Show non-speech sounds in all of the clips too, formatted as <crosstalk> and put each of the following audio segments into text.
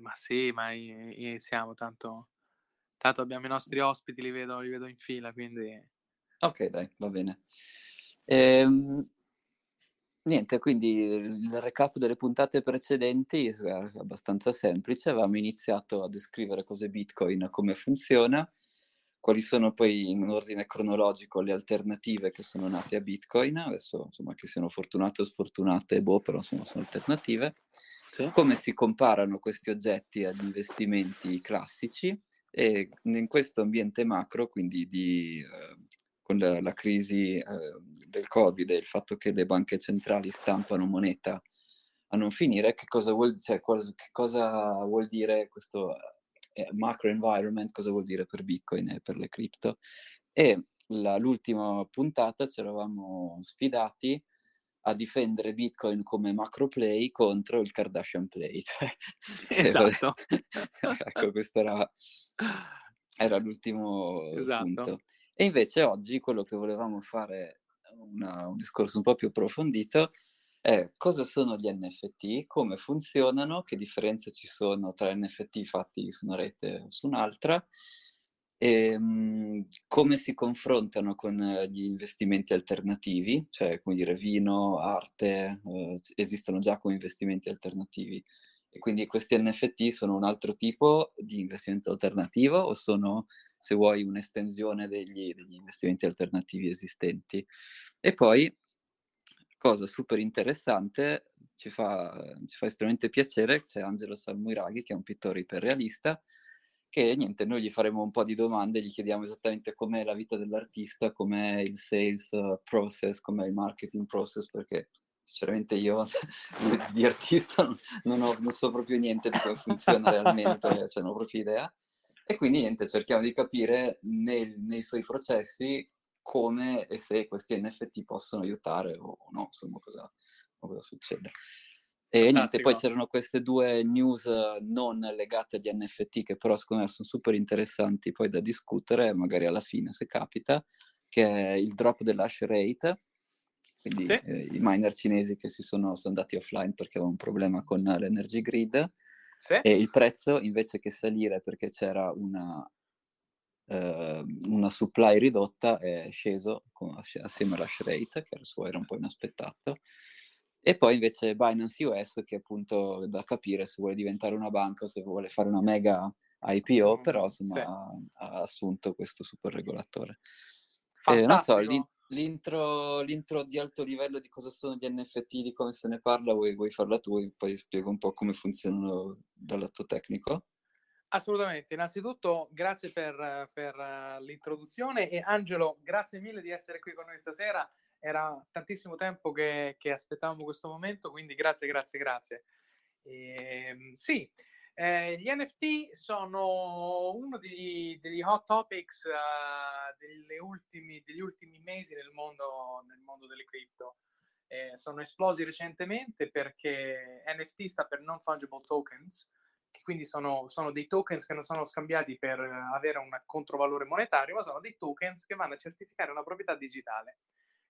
ma sì, ma iniziamo, tanto, tanto abbiamo i nostri ospiti, li vedo, li vedo in fila, quindi... Ok, dai, va bene. Ehm, niente, quindi il recap delle puntate precedenti è abbastanza semplice, avevamo iniziato a descrivere cos'è Bitcoin, come funziona, quali sono poi in ordine cronologico le alternative che sono nate a Bitcoin, adesso insomma che siano fortunate o sfortunate, boh, però insomma sono alternative, sì. come si comparano questi oggetti agli investimenti classici e in questo ambiente macro, quindi di, eh, con la, la crisi eh, del Covid e il fatto che le banche centrali stampano moneta a non finire, che cosa vuol, cioè, cosa, che cosa vuol dire questo eh, macro environment cosa vuol dire per Bitcoin e per le cripto. E la, l'ultima puntata ci eravamo sfidati a difendere Bitcoin come macro play contro il Kardashian play. Cioè, <laughs> esatto. <laughs> ecco, questo era, era l'ultimo esatto. punto. E invece oggi quello che volevamo fare, una, un discorso un po' più approfondito, è cosa sono gli NFT, come funzionano, che differenze ci sono tra NFT fatti su una rete o su un'altra, e, um, come si confrontano con gli investimenti alternativi, cioè come dire vino, arte, eh, esistono già come investimenti alternativi. E quindi questi NFT sono un altro tipo di investimento alternativo o sono, se vuoi, un'estensione degli, degli investimenti alternativi esistenti? E poi cosa super interessante, ci fa, ci fa estremamente piacere, c'è Angelo Salmuiraghi che è un pittore iperrealista, che niente, noi gli faremo un po' di domande, gli chiediamo esattamente com'è la vita dell'artista, com'è il sales process, com'è il marketing process, perché sinceramente io <laughs> di artista non, non, ho, non so proprio niente di come funziona realmente, <laughs> cioè non ho proprio idea. E quindi niente, cerchiamo di capire nel, nei suoi processi come e se questi NFT possono aiutare o, no, insomma, cosa, cosa succede. E niente, poi c'erano queste due news non legate agli NFT che però secondo me sono super interessanti poi da discutere, magari alla fine se capita, che è il drop dell'hash rate, quindi sì. eh, i miner cinesi che si sono, sono, andati offline perché avevano un problema con l'energy grid sì. e il prezzo invece che salire perché c'era una eh, una supply ridotta è sceso con, assieme alla rate, che era un po' inaspettato. E poi invece Binance US, che appunto è da capire se vuole diventare una banca o se vuole fare una mega IPO, mm, però insomma sì. ha, ha, assunto questo super regolatore. Eh, non so, l'intro, l'intro, di alto livello di cosa sono gli NFT, di come se ne parla, vuoi, vuoi farla tu e poi spiego un po' come funzionano dal lato tecnico? Assolutamente, innanzitutto grazie per, per uh, l'introduzione e Angelo, grazie mille di essere qui con noi stasera, era tantissimo tempo che, che aspettavamo questo momento, quindi grazie, grazie, grazie. E, ehm, sì, eh, gli NFT sono uno degli, degli hot topics uh, ultimi, degli ultimi mesi nel mondo, nel mondo delle cripto. Eh, sono esplosi recentemente perché NFT sta per non fungible tokens, che quindi sono, sono, dei tokens che non sono scambiati per avere un controvalore monetario, ma sono dei tokens che vanno a certificare una proprietà digitale.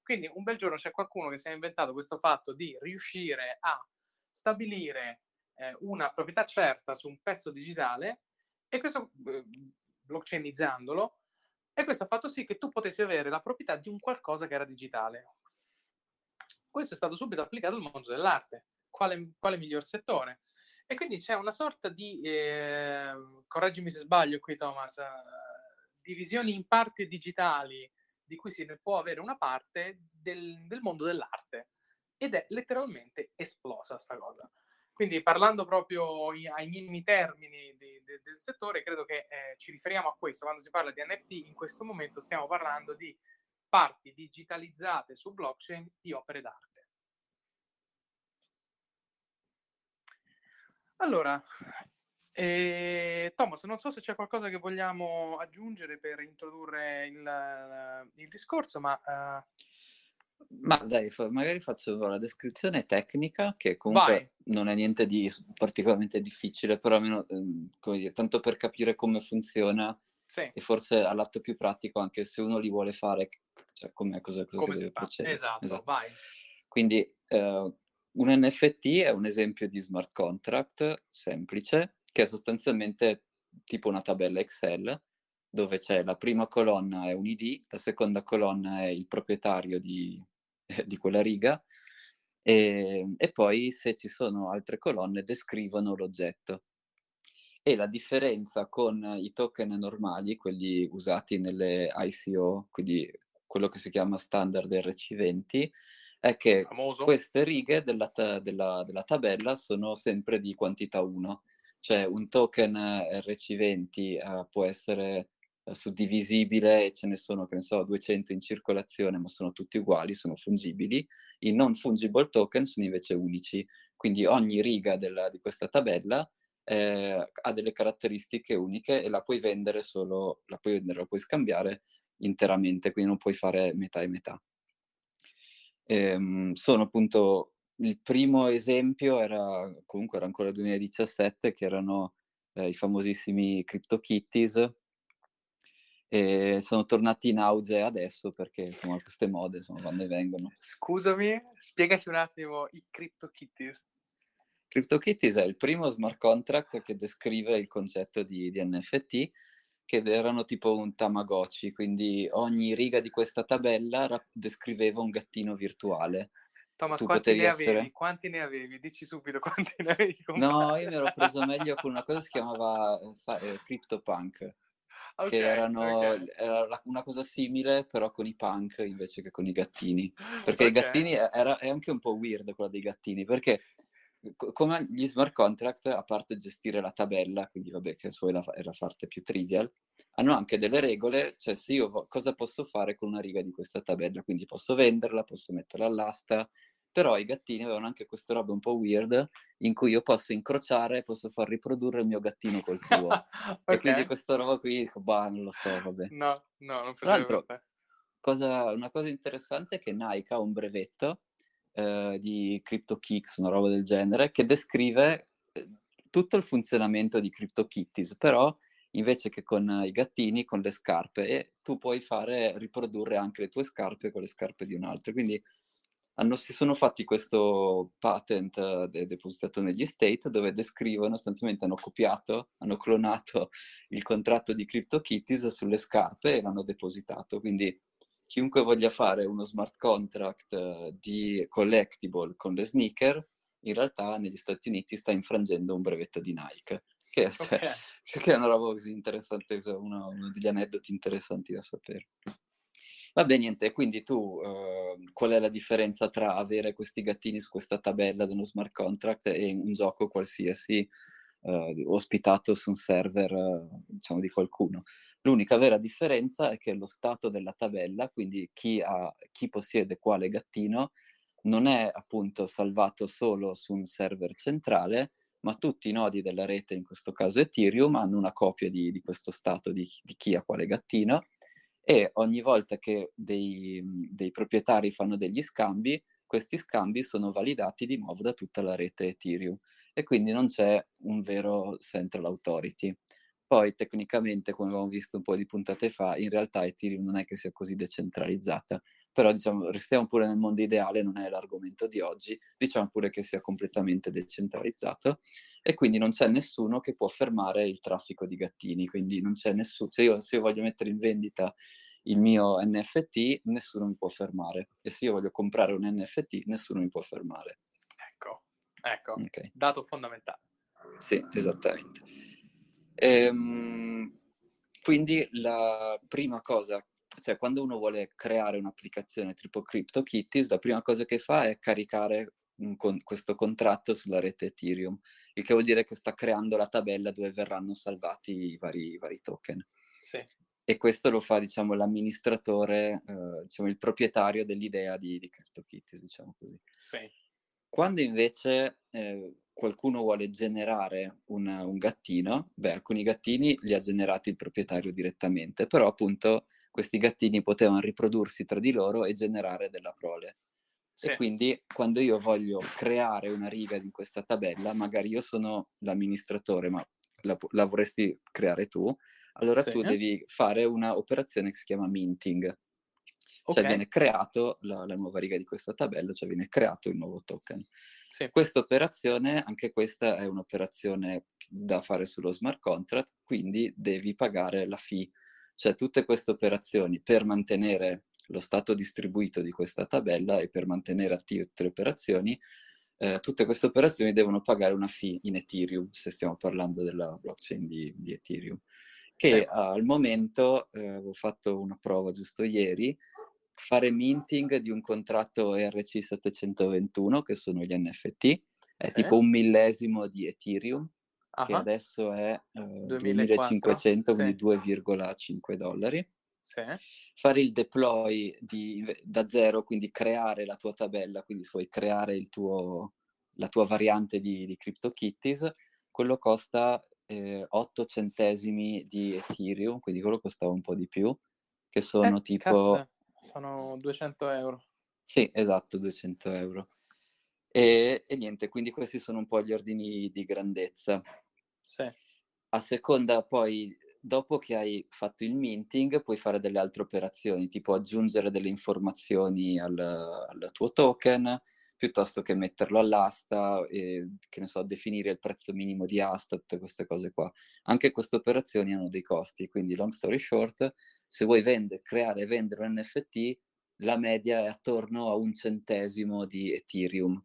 Quindi un bel giorno c'è qualcuno che si è inventato questo fatto di riuscire a stabilire eh, una proprietà certa su un pezzo digitale e questo eh, blockchainizzandolo e questo ha fatto sì che tu potessi avere la proprietà di un qualcosa che era digitale. Questo è stato subito applicato al mondo dell'arte. Quale, quale miglior settore? E quindi c'è una sorta di, eh, correggimi se sbaglio qui Thomas, uh, divisioni in parti digitali di cui si può avere una parte del, del mondo dell'arte. Ed è letteralmente esplosa sta cosa. Quindi parlando proprio ai minimi termini di, di, del settore, credo che eh, ci riferiamo a questo. Quando si parla di NFT, in questo momento stiamo parlando di parti digitalizzate su blockchain di opere d'arte. Allora, eh, Thomas, non so se c'è qualcosa che vogliamo aggiungere per introdurre il, il discorso, ma... Uh... Ma dai, magari faccio la descrizione tecnica, che comunque Vai. non è niente di particolarmente difficile, però almeno, ehm, come dire, tanto per capire come funziona sì. e forse all'atto più pratico, anche se uno li vuole fare, cioè come, cosa, cosa come deve procedere. Esatto, esatto, vai. Quindi, eh, un NFT è un esempio di smart contract semplice che è sostanzialmente tipo una tabella Excel, dove c'è la prima colonna è un ID, la seconda colonna è il proprietario di, di quella riga, e, e poi se ci sono altre colonne descrivono l'oggetto. E la differenza con i token normali, quelli usati nelle ICO, quindi quello che si chiama standard RC20, è che Famoso. queste righe della, ta- della, della, tabella sono sempre di quantità 1, cioè un token RC20 uh, può essere uh, suddivisibile e ce ne sono, che ne so, 200 in circolazione, ma sono tutti uguali, sono fungibili. I non fungible token sono invece unici, quindi ogni riga della, di questa tabella eh, ha delle caratteristiche uniche e la puoi vendere solo, la puoi vendere, la puoi scambiare interamente, quindi non puoi fare metà e metà. Ehm, sono appunto il primo esempio era comunque era ancora 2017 che erano eh, i famosissimi CryptoKitties e sono tornati in auge adesso perché insomma queste mode insomma vanno e vengono. Scusami, spiegaci un attimo i CryptoKitties. CryptoKitties è il primo smart contract che descrive il concetto di, di NFT, che erano tipo un Tamagotchi, quindi ogni riga di questa tabella ra- descriveva un gattino virtuale. Thomas, tu quanti ne essere... avevi? Quanti ne avevi? Dici subito <laughs> quanti ne avevi. No, io mi ero preso <laughs> meglio con una cosa che si chiamava eh, CryptoPunk. Okay, che erano, okay. era una cosa simile però con i punk invece che con i gattini <laughs> perché okay. i gattini era, è anche un po' weird quella dei gattini perché come gli smart contract, a parte gestire la tabella, quindi vabbè che è la, è la parte più trivial, hanno anche delle regole, cioè se io vo- cosa posso fare con una riga di questa tabella, quindi posso venderla, posso metterla all'asta, però i gattini avevano anche queste robe un po' weird in cui io posso incrociare, posso far riprodurre il mio gattino col tuo. <laughs> okay. E quindi questa roba qui, bah, non lo so, vabbè. No, no, non Tra l'altro, cosa, una cosa interessante è che Nike ha un brevetto eh, di CryptoKicks, una roba del genere, che descrive eh, tutto il funzionamento di CryptoKitties, però invece che con i gattini, con le scarpe, e tu puoi fare, riprodurre anche le tue scarpe con le scarpe di un altro. Quindi hanno, si sono fatti questo patent de- depositato negli States dove descrivono, sostanzialmente hanno copiato, hanno clonato il contratto di CryptoKitties sulle scarpe e l'hanno depositato. Quindi chiunque voglia fare uno smart contract eh, di collectible con le sneaker, in realtà negli Stati Uniti sta infrangendo un brevetto di Nike. Che, cioè, okay. <laughs> che è una roba così interessante, uno, uno, degli aneddoti interessanti da sapere. Vabbè, niente, quindi tu, uh, qual è la differenza tra avere questi gattini su questa tabella dello smart contract e un gioco qualsiasi uh, ospitato su un server, uh, diciamo, di qualcuno? L'unica vera differenza è che lo stato della tabella, quindi chi, ha, chi possiede quale gattino, non è appunto salvato solo su un server centrale, ma tutti i nodi della rete, in questo caso Ethereum, hanno una copia di, di questo stato di, di, chi ha quale gattino e ogni volta che dei, dei, proprietari fanno degli scambi, questi scambi sono validati di nuovo da tutta la rete Ethereum e quindi non c'è un vero central authority. Poi tecnicamente, come abbiamo visto un po' di puntate fa, in realtà Ethereum non è che sia così decentralizzata, però diciamo, restiamo pure nel mondo ideale, non è l'argomento di oggi, diciamo pure che sia completamente decentralizzato e quindi non c'è nessuno che può fermare il traffico di gattini, quindi non c'è nessuno, se io, se io voglio mettere in vendita il mio NFT, nessuno mi può fermare e se io voglio comprare un NFT, nessuno mi può fermare. Ecco, ecco, okay. dato fondamentale. Sì, esattamente. Ehm, quindi la prima cosa, cioè quando uno vuole creare un'applicazione tipo CryptoKitties, la prima cosa che fa è caricare con, questo contratto sulla rete Ethereum, il che vuol dire che sta creando la tabella dove verranno salvati i vari, i vari token. Sì. E questo lo fa, diciamo, l'amministratore, eh, diciamo, il proprietario dell'idea di, di CryptoKitties, diciamo così. Sì. Quando invece eh, qualcuno vuole generare una, un gattino, beh, alcuni gattini li ha generati il proprietario direttamente, però appunto questi gattini potevano riprodursi tra di loro e generare della prole. Sì. E quindi quando io voglio creare una riga in questa tabella, magari io sono l'amministratore, ma la, la vorresti creare tu, allora sì. tu devi fare un'operazione che si chiama minting. Cioè okay. viene creato la, la, nuova riga di questa tabella, cioè viene creato il nuovo token. Sì. Questa operazione, anche questa è un'operazione da fare sullo smart contract, quindi devi pagare la fee. Cioè tutte queste operazioni per mantenere lo stato distribuito di questa tabella e per mantenere attive tutte le operazioni, eh, tutte queste operazioni devono pagare una fee in Ethereum, se stiamo parlando della blockchain di, di Ethereum, che sì. al momento, eh, avevo fatto una prova giusto ieri, fare minting di un contratto ERC721, che sono gli NFT, è sì. tipo un millesimo di Ethereum, uh-huh. che adesso è uh, 2500, sì. quindi 2,5 dollari. Sì. Fare il deploy di, da zero, quindi creare la tua tabella, quindi se vuoi creare il tuo, la tua variante di, di CryptoKitties, quello costa eh, 8 centesimi di Ethereum, quindi quello costava un po' di più, che sono eh, tipo... Caspita. Sono 200 euro. Sì, esatto, 200 euro. E, e, niente, quindi questi sono un po' gli ordini di grandezza. Sì. A seconda poi dopo che hai fatto il minting puoi fare delle altre operazioni, tipo aggiungere delle informazioni al, al tuo token, piuttosto che metterlo all'asta e, che ne so, definire il prezzo minimo di asta, tutte queste cose qua. Anche queste operazioni hanno dei costi, quindi long story short, se vuoi vendere, creare e vendere un NFT, la media è attorno a un centesimo di Ethereum,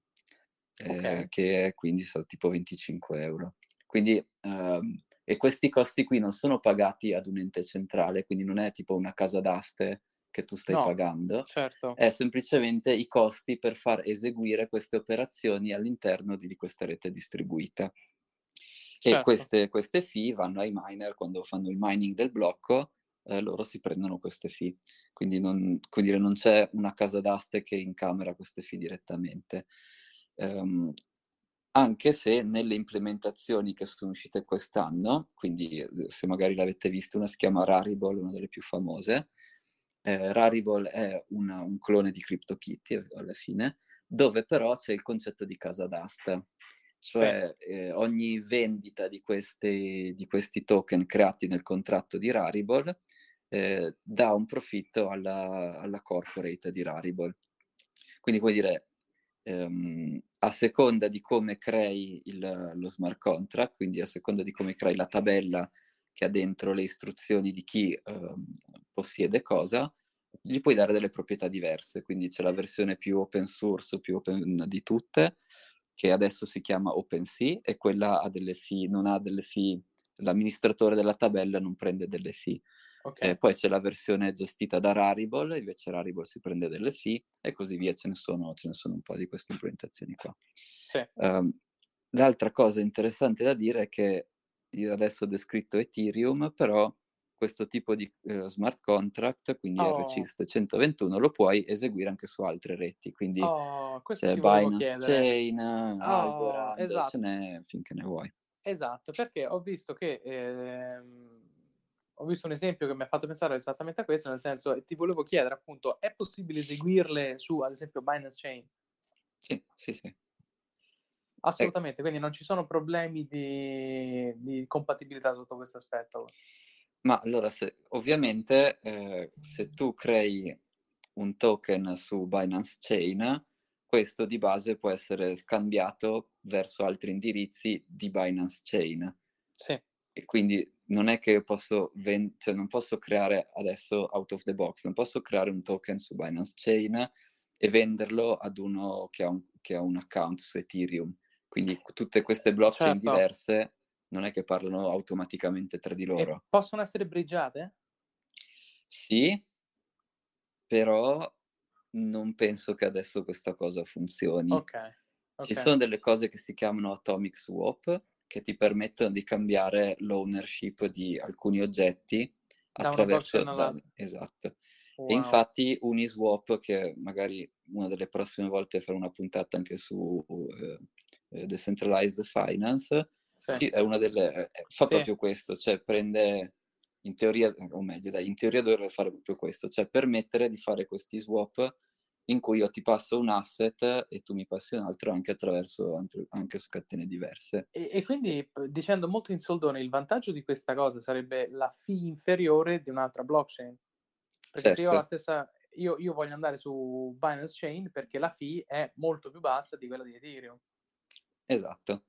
eh, okay. che è quindi so, tipo 25 euro. Quindi um, e questi costi qui non sono pagati ad un ente centrale, quindi non è tipo una casa d'aste che tu stai no, pagando, certo. è semplicemente i costi per far eseguire queste operazioni all'interno di, di questa rete distribuita. Certo. E queste, queste fee vanno ai miner quando fanno il mining del blocco, eh, loro si prendono queste fee. Quindi non, quindi non c'è una casa d'aste che incamera queste fee direttamente. Um, anche se nelle implementazioni che sono uscite quest'anno, quindi eh, se magari l'avete visto, una si chiama Rarible, una delle più famose. Eh, Rarible è una, un clone di CryptoKitty alla fine, dove però c'è il concetto di casa d'asta, cioè sì. eh, ogni vendita di, queste, di, questi token creati nel contratto di Rarible eh, dà un profitto alla, alla corporate di Rarible. Quindi vuol dire, ehm, a seconda di come crei il, lo smart contract, quindi a seconda di come crei la tabella che ha dentro le istruzioni di chi ehm, possiede cosa, gli puoi dare delle proprietà diverse. Quindi c'è la versione più open source, più open di tutte, che adesso si chiama OpenSea e quella ha delle fee, non ha delle fee, l'amministratore della tabella non prende delle fee. Okay. Eh, poi c'è la versione gestita da Rarible, invece Rarible si prende delle fee e così via, ce ne sono, ce ne sono un po' di queste implementazioni qua. Sì. Um, l'altra cosa interessante da dire è che io adesso ho descritto Ethereum, però questo tipo di uh, smart contract, quindi oh. RCS 121, lo puoi eseguire anche su altre reti, quindi oh, c'è Binance Chain, oh, Algorand, esatto. ce n'è finché ne vuoi. Esatto, perché ho visto che ehm ho visto un esempio che mi ha fatto pensare esattamente a questo, nel senso, ti volevo chiedere appunto, è possibile eseguirle su, ad esempio, Binance Chain? Sì, sì, sì. Assolutamente, eh. quindi non ci sono problemi di, di, compatibilità sotto questo aspetto. Ma allora, se, ovviamente, eh, se tu crei un token su Binance Chain, questo di base può essere scambiato verso altri indirizzi di Binance Chain. Sì. E quindi non è che posso, ven- cioè non posso creare adesso out of the box, non posso creare un token su Binance Chain e venderlo ad uno che ha un, che ha un account su Ethereum. Quindi tutte queste blockchain certo. diverse non è che parlano automaticamente tra di loro. E possono essere bridgiate? Sì, però non penso che adesso questa cosa funzioni. Ok. okay. Ci sono delle cose che si chiamano atomic swap, che ti permettono di cambiare l'ownership di alcuni oggetti da attraverso... Da, esatto. Wow. E infatti Uniswap, che magari una delle prossime volte farò una puntata anche su uh, Decentralized Finance, sì. Sì, è una delle, fa sì. proprio questo, cioè prende, in teoria, o meglio, dai, in teoria dovrebbe fare proprio questo, cioè permettere di fare questi swap in cui io ti passo un asset e tu mi passi un altro anche attraverso anche su catene diverse. E, e quindi dicendo molto in soldone, il vantaggio di questa cosa sarebbe la fee inferiore di un'altra blockchain. Perché certo. se io ho la certo. stessa, io, io, voglio andare su Binance Chain perché la fee è molto più bassa di quella di Ethereum. Esatto,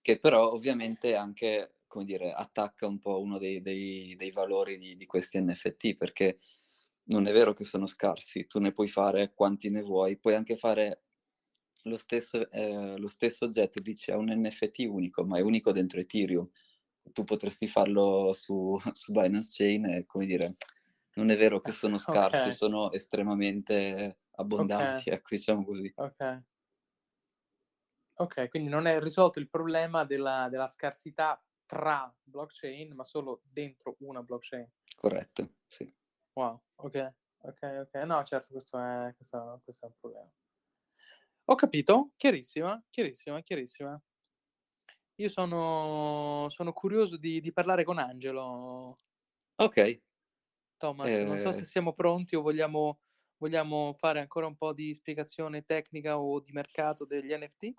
che però ovviamente anche, come dire, attacca un po' uno dei, dei, dei valori di, di questi NFT, perché non è vero che sono scarsi, tu ne puoi fare quanti ne vuoi, puoi anche fare lo stesso, eh, lo stesso oggetto, dice, è un NFT unico, ma è unico dentro Ethereum. Tu potresti farlo su, <laughs> su Binance Chain e, come dire, non è vero che sono <laughs> scarsi, okay. sono estremamente abbondanti, okay. <laughs> ecco, diciamo così. Ok. Ok, quindi non è risolto il problema della, della scarsità tra blockchain, ma solo dentro una blockchain. Corretto, sì. Wow, ok, ok, ok. No, certo, questo è, questo, questo è un problema. Ho capito, chiarissima, chiarissima, chiarissima. Io sono, sono curioso di, di parlare con Angelo. Ok. Thomas, eh... non so se eh. siamo pronti o vogliamo, vogliamo fare ancora un po' di spiegazione tecnica o di mercato degli NFT.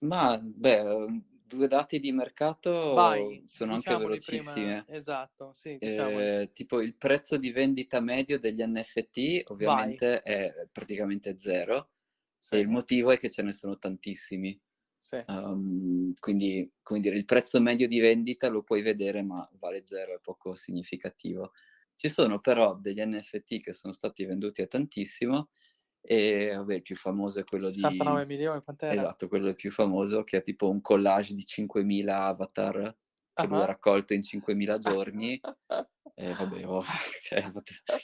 Ma, beh, due dati di mercato Vai, sono anche velocissime. Prima, esatto, sì, eh, tipo il prezzo di vendita medio degli NFT ovviamente Vai. è praticamente zero sì. e il motivo è che ce ne sono tantissimi. Sì. Um, quindi, come dire, il prezzo medio di vendita lo puoi vedere, ma vale zero, è poco significativo. Ci sono però degli NFT che sono stati venduti a tantissimo e vabbè, il più famoso è quello 69 di... 69 milioni, quant'era? Esatto, quello più famoso, che è tipo un collage di 5.000 avatar che uh-huh. lui ha raccolto in 5.000 giorni. <laughs> e vabbè, oh, <laughs> cioè,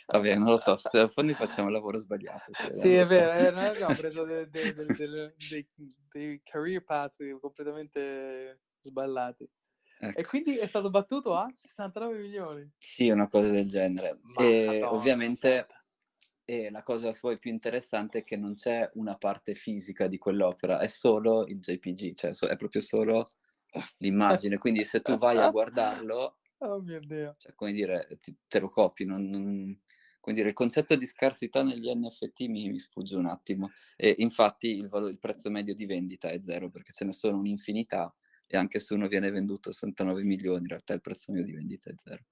vabbè, non lo so, se a fondo facciamo il lavoro sbagliato. Cioè, sì, è vero, eh, noi abbiamo preso <laughs> dei, dei, dei, dei, career path completamente sballati. Ecco. E quindi è stato battuto a 69 milioni. Sì, una cosa del genere. Ma e Madonna, ovviamente... e la cosa poi più interessante è che non c'è una parte fisica di quell'opera, è solo il JPG, cioè è proprio solo l'immagine. Quindi se tu vai a guardarlo, <laughs> oh mio Dio. Cioè, come dire, ti, te lo copi. Non, non, come dire, il concetto di scarsità negli NFT mi, mi sfugge un attimo. E infatti il, valore, il prezzo medio di vendita è zero perché ce ne sono un'infinità e anche se uno viene venduto a 69 milioni, in realtà il prezzo medio di vendita è zero.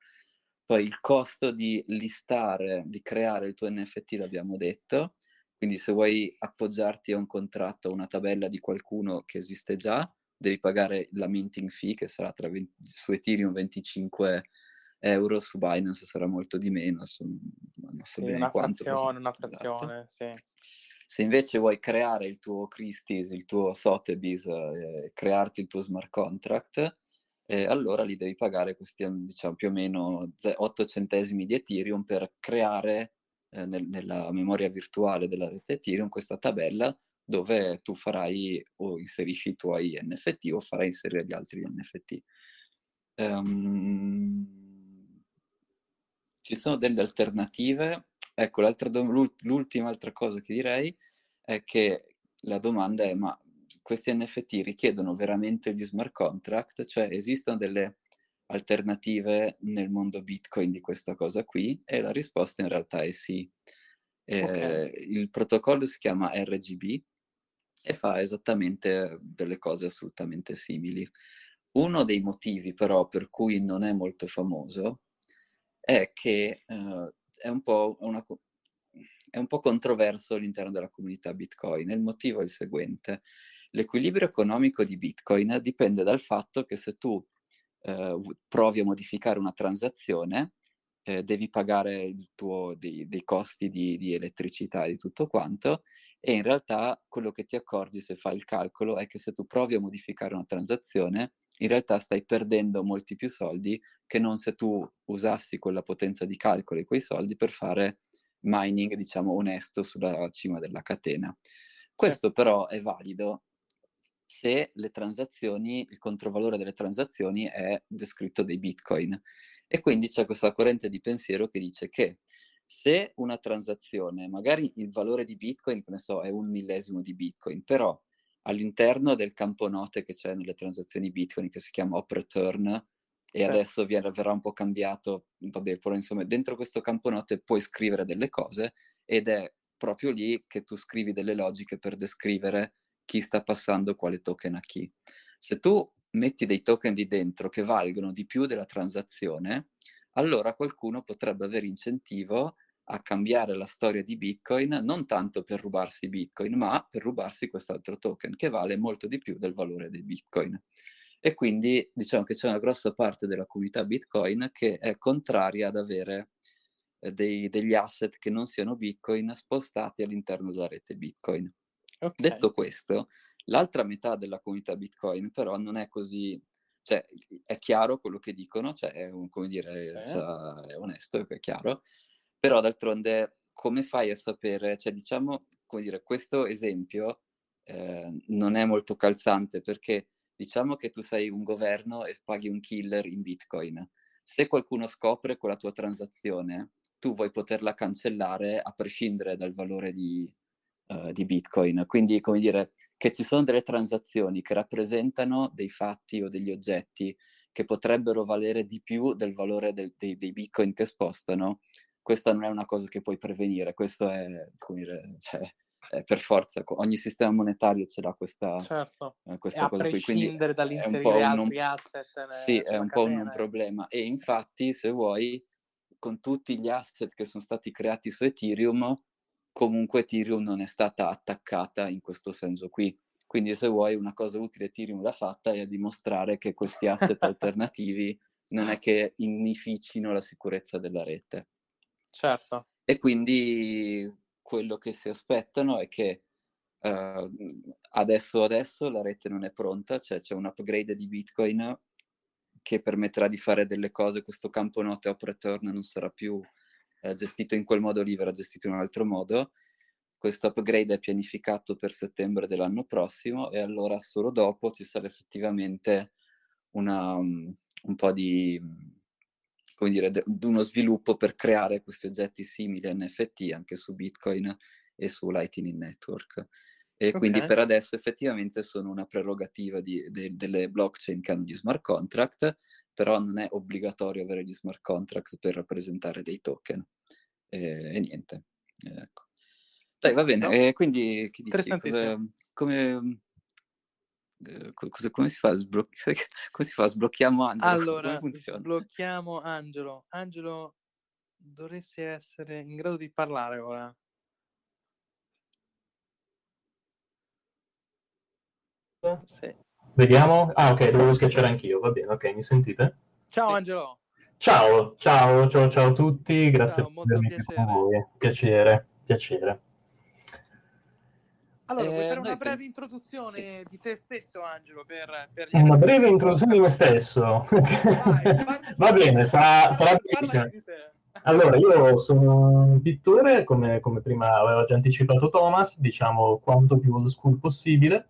Poi il costo di listare, di creare il tuo NFT l'abbiamo detto, quindi se vuoi appoggiarti a un contratto, a una tabella di qualcuno che esiste già, devi pagare la minting fee che sarà tra 20, su Ethereum 25 euro, su Binance sarà molto di meno, su, non so sì, bene una quanto. Frazione, una esatto. frazione, sì. Se invece vuoi creare il tuo Christie's, il tuo Sotheby's, eh, crearti il tuo smart contract, eh, allora li devi pagare questi, diciamo, più o meno 8 centesimi di Ethereum per creare eh, nel, nella memoria virtuale della rete Ethereum questa tabella dove tu farai o inserisci i tuoi NFT o farai inserire gli altri NFT. Um, ci sono delle alternative. Ecco, l'ultima altra cosa che direi è che la domanda è ma questi NFT richiedono veramente gli smart contract, cioè esistono delle alternative nel mondo Bitcoin di questa cosa qui? E la risposta in realtà è sì. Eh, okay. Il protocollo si chiama RGB e fa esattamente delle cose assolutamente simili. Uno dei motivi però per cui non è molto famoso è che eh, è, un una, è un po' controverso all'interno della comunità Bitcoin. Il motivo è il seguente L'equilibrio economico di Bitcoin dipende dal fatto che se tu eh, provi a modificare una transazione, eh, devi pagare tuo, dei, dei, costi di, di elettricità e di tutto quanto, e in realtà quello che ti accorgi se fai il calcolo è che se tu provi a modificare una transazione, in realtà stai perdendo molti più soldi che non se tu usassi quella potenza di calcolo e quei soldi per fare mining, diciamo, onesto sulla cima della catena. Questo però è valido se le transazioni, il controvalore delle transazioni è descritto dei bitcoin. E quindi c'è questa corrente di pensiero che dice che se una transazione, magari il valore di bitcoin, ne so, è un millesimo di bitcoin, però all'interno del campo note che c'è nelle transazioni bitcoin, che si chiama op return, e certo. adesso viene, verrà un po' cambiato, vabbè, però insomma dentro questo campo note puoi scrivere delle cose ed è proprio lì che tu scrivi delle logiche per descrivere chi sta passando quale token a chi. Se tu metti dei token di dentro che valgono di più della transazione, allora qualcuno potrebbe avere incentivo a cambiare la storia di Bitcoin non tanto per rubarsi Bitcoin, ma per rubarsi quest'altro token che vale molto di più del valore dei Bitcoin. E quindi diciamo che c'è una grossa parte della comunità Bitcoin che è contraria ad avere eh, dei, degli asset che non siano Bitcoin spostati all'interno della rete Bitcoin. Okay. Detto questo, l'altra metà della comunità Bitcoin però non è così cioè, è chiaro quello che dicono, cioè, è, un, come dire, sì. cioè, è onesto, è chiaro, però d'altronde come fai a sapere, cioè diciamo, come dire, questo esempio eh, non è molto calzante perché diciamo che tu sei un governo e paghi un killer in bitcoin. Se qualcuno scopre quella tua transazione, tu vuoi poterla cancellare a prescindere dal valore di, uh, di bitcoin. Quindi, come dire, che ci sono delle transazioni che rappresentano dei fatti o degli oggetti che potrebbero valere di più del valore del, dei, dei bitcoin che spostano, questa non è una cosa che puoi prevenire, questo è, come dire, cioè, è per forza, ogni sistema monetario ce l'ha questa, certo. eh, questa cosa qui. Quindi dall'inserire altri un, asset. Sì, è un po' un problema. E infatti, se vuoi, con tutti gli asset che sono stati creati su Ethereum, comunque Ethereum non è stata attaccata in questo senso qui. Quindi se vuoi una cosa utile Ethereum l'ha fatta è a dimostrare che questi asset <laughs> alternativi non è che innificino la sicurezza della rete. Certo. E quindi quello che si aspettano è che uh, adesso, adesso la rete non è pronta, cioè c'è un upgrade di Bitcoin che permetterà di fare delle cose, questo campo note operator non sarà più eh, gestito in quel modo lì, verrà gestito in un altro modo. Questo upgrade è pianificato per settembre dell'anno prossimo e allora solo dopo ci sarà effettivamente una, um, un po' di come dire, d- uno sviluppo per creare questi oggetti simili a NFT anche su Bitcoin e su Lightning Network. E okay. quindi per adesso effettivamente sono una prerogativa di, de, delle blockchain che hanno gli smart contract, però non è obbligatorio avere gli smart contract per rappresentare dei token. E, e niente. Ecco. Dai, va bene. No. E quindi che dici? Cosa, come, eh, cosa, come, si fa? Sbloc- <laughs> come si fa? Sblocchiamo Angelo? <laughs> Allora, sblocchiamo Angelo. Angelo dovresti essere in grado di parlare ora. Sì. Vediamo. Ah, ok, dovevo schiacciare anch'io. Va bene, ok, mi sentite? Ciao sì. Angelo. Ciao, ciao, ciao, ciao a tutti. Grazie ciao, per essere con voi. Piacere, piacere. Allora, vuoi fare eh, una breve introduzione di te stesso, Angelo? Per, per una breve introduzione di me stesso. Vai, <laughs> Va bene, sarà, sarà bellissimo. Allora, io sono un pittore, come, come, prima aveva già anticipato Thomas, diciamo quanto più old school possibile.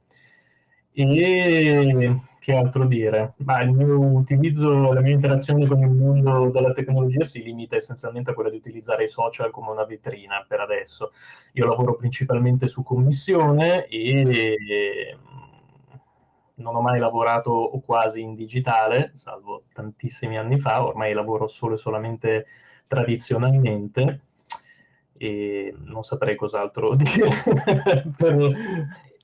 E che altro dire? Ma il mio utilizzo, la mia interazione con il mondo della tecnologia si limita essenzialmente a quella di utilizzare i social come una vetrina per adesso. Io lavoro principalmente su commissione e non ho mai lavorato o quasi in digitale, salvo tantissimi anni fa, ormai lavoro solo e solamente tradizionalmente e non saprei cos'altro <laughs> dire per,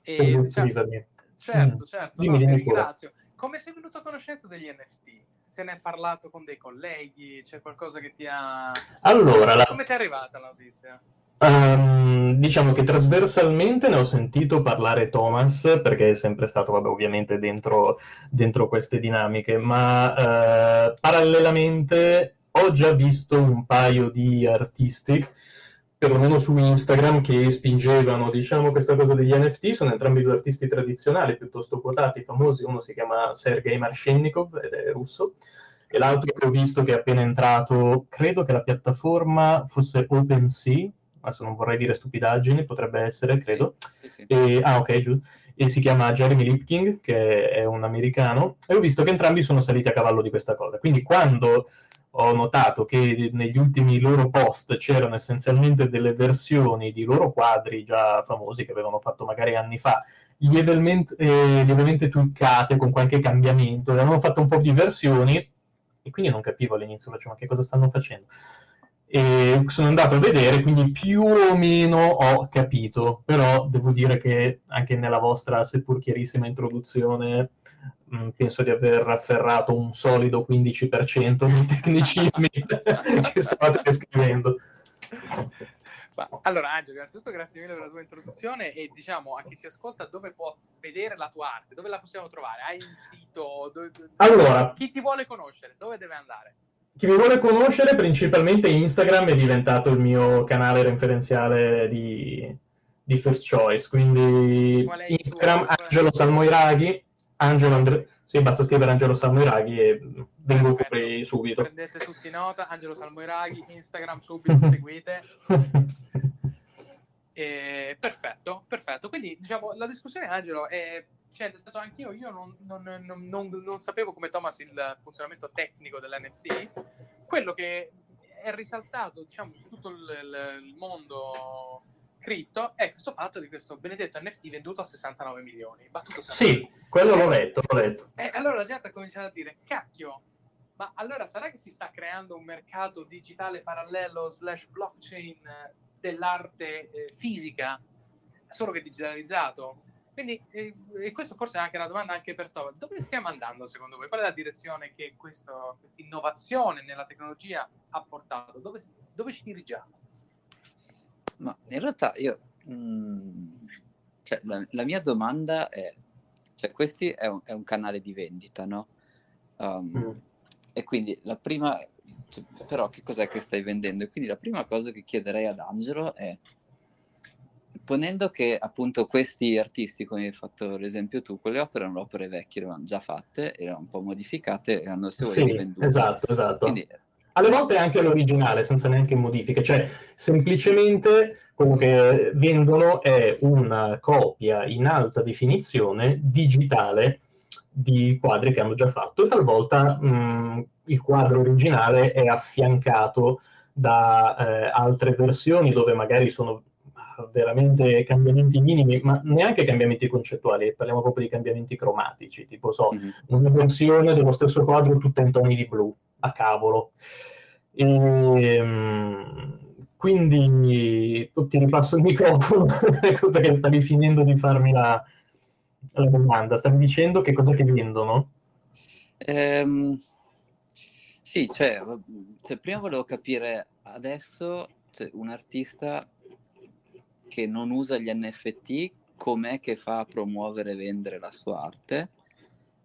per descrivermi. Certo, mm. certo, dimmi, no, ringrazio. Come sei venuto a conoscenza degli NFT? Se ne è parlato con dei colleghi? C'è qualcosa che ti ha... Allora, la... come ti è arrivata la notizia? Um, diciamo che trasversalmente ne ho sentito parlare Thomas perché è sempre stato, vabbè, ovviamente dentro, dentro queste dinamiche, ma uh, parallelamente ho già visto un paio di artisti perlomeno su Instagram, che spingevano, diciamo, questa cosa degli NFT, sono entrambi due artisti tradizionali, piuttosto quotati, famosi, uno si chiama Sergei Marshennikov ed è russo, e l'altro che ho visto che è appena entrato, credo che la piattaforma fosse OpenSea, adesso non vorrei dire stupidaggini, potrebbe essere, credo. Sì, sì, sì. E, ah, ok, giusto. E si chiama Jeremy Lipking, che è un americano, e ho visto che entrambi sono saliti a cavallo di questa cosa. Quindi quando ho notato che negli ultimi loro post c'erano essenzialmente delle versioni di loro quadri già famosi che avevano fatto magari anni fa, lievemente, eh, lievemente tweakate con qualche cambiamento, avevano fatto un po' di versioni e quindi non capivo all'inizio, facevo, ma che cosa stanno facendo? E sono andato a vedere, quindi più o meno ho capito, però devo dire che anche nella vostra seppur chiarissima introduzione penso di aver afferrato un solido 15% di <laughs> tecnicismi <laughs> che stavate descrivendo. allora Angelo, innanzitutto grazie mille per la tua introduzione e diciamo a chi si ascolta dove può vedere la tua arte, dove la possiamo trovare? Hai un sito? Dove, dove, allora, chi ti vuole conoscere? Dove deve andare? Chi mi vuole conoscere, principalmente Instagram è diventato il mio canale referenziale di, di First Choice, quindi Instagram Angelo Salmoiraghi, Angelo Andre... sì, basta scrivere Angelo Salmoiraghi e vengo fuori subito. Prendete tutti nota, Angelo Salmoiraghi, Instagram subito, seguite. <laughs> E, perfetto, perfetto. Quindi diciamo la discussione Angelo è cioè, nel senso, anch'io io non, non, non, non, sapevo come Thomas il funzionamento tecnico dell'NFT. Quello che è risaltato, diciamo, su tutto il, il, il mondo cripto è questo fatto di questo benedetto NFT venduto a 69 milioni. Battuto sì, quello l'ho letto, l'ho letto. E allora la gente ha cominciato a dire, cacchio, ma allora sarà che si sta creando un mercato digitale parallelo slash blockchain dell'arte eh, fisica, solo che digitalizzato? Quindi, eh, e questo forse è anche una domanda anche per Tova, dove stiamo andando secondo voi? Qual è la direzione che questa innovazione nella tecnologia ha portato? Dove, dove ci dirigiamo? Ma in realtà io, mh, mm, cioè, la, la, mia domanda è, cioè questo è un, è un canale di vendita, no? Um, mm. E quindi la prima, cioè, però che cos'è che stai vendendo? E quindi la prima cosa che chiederei ad Angelo è ponendo che appunto questi artisti, come hai fatto l'esempio tu, quelle opere erano opere vecchie, erano già fatte, erano un po' modificate e hanno se sì, vendute. Esatto, esatto. Quindi, alle volte anche l'originale, senza neanche modifiche, cioè semplicemente quello che vendono è una copia in alta definizione digitale di quadri che hanno già fatto e talvolta mh, il quadro originale è affiancato da eh, altre versioni dove magari sono veramente cambiamenti minimi, ma neanche cambiamenti concettuali, parliamo proprio di cambiamenti cromatici, tipo so, mm-hmm. una versione dello stesso quadro tutta in toni di blu, a cavolo. E, um, quindi ti ripasso il microfono <laughs> perché stavi finendo di farmi la, la domanda. Stavi dicendo che cosa che vendono? Um, sì, cioè, cioè, prima volevo capire adesso cioè, un artista che non usa gli NFT, com'è che fa a promuovere e vendere la sua arte.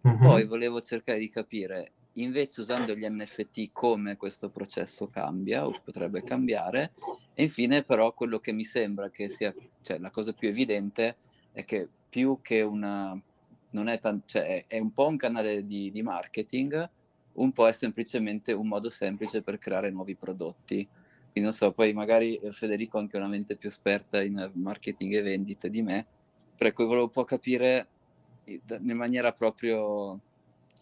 Mm-hmm. Poi volevo cercare di capire, invece usando gli NFT, come questo processo cambia o potrebbe cambiare. E infine però quello che mi sembra che sia, cioè la cosa più evidente è che più che una... Non è, tan- cioè, è un po' un canale di, di marketing, un po' è semplicemente un modo semplice per creare nuovi prodotti quindi non so, poi magari eh, Federico ha anche una mente più esperta in marketing e vendite di me, per cui volevo un po' capire in maniera proprio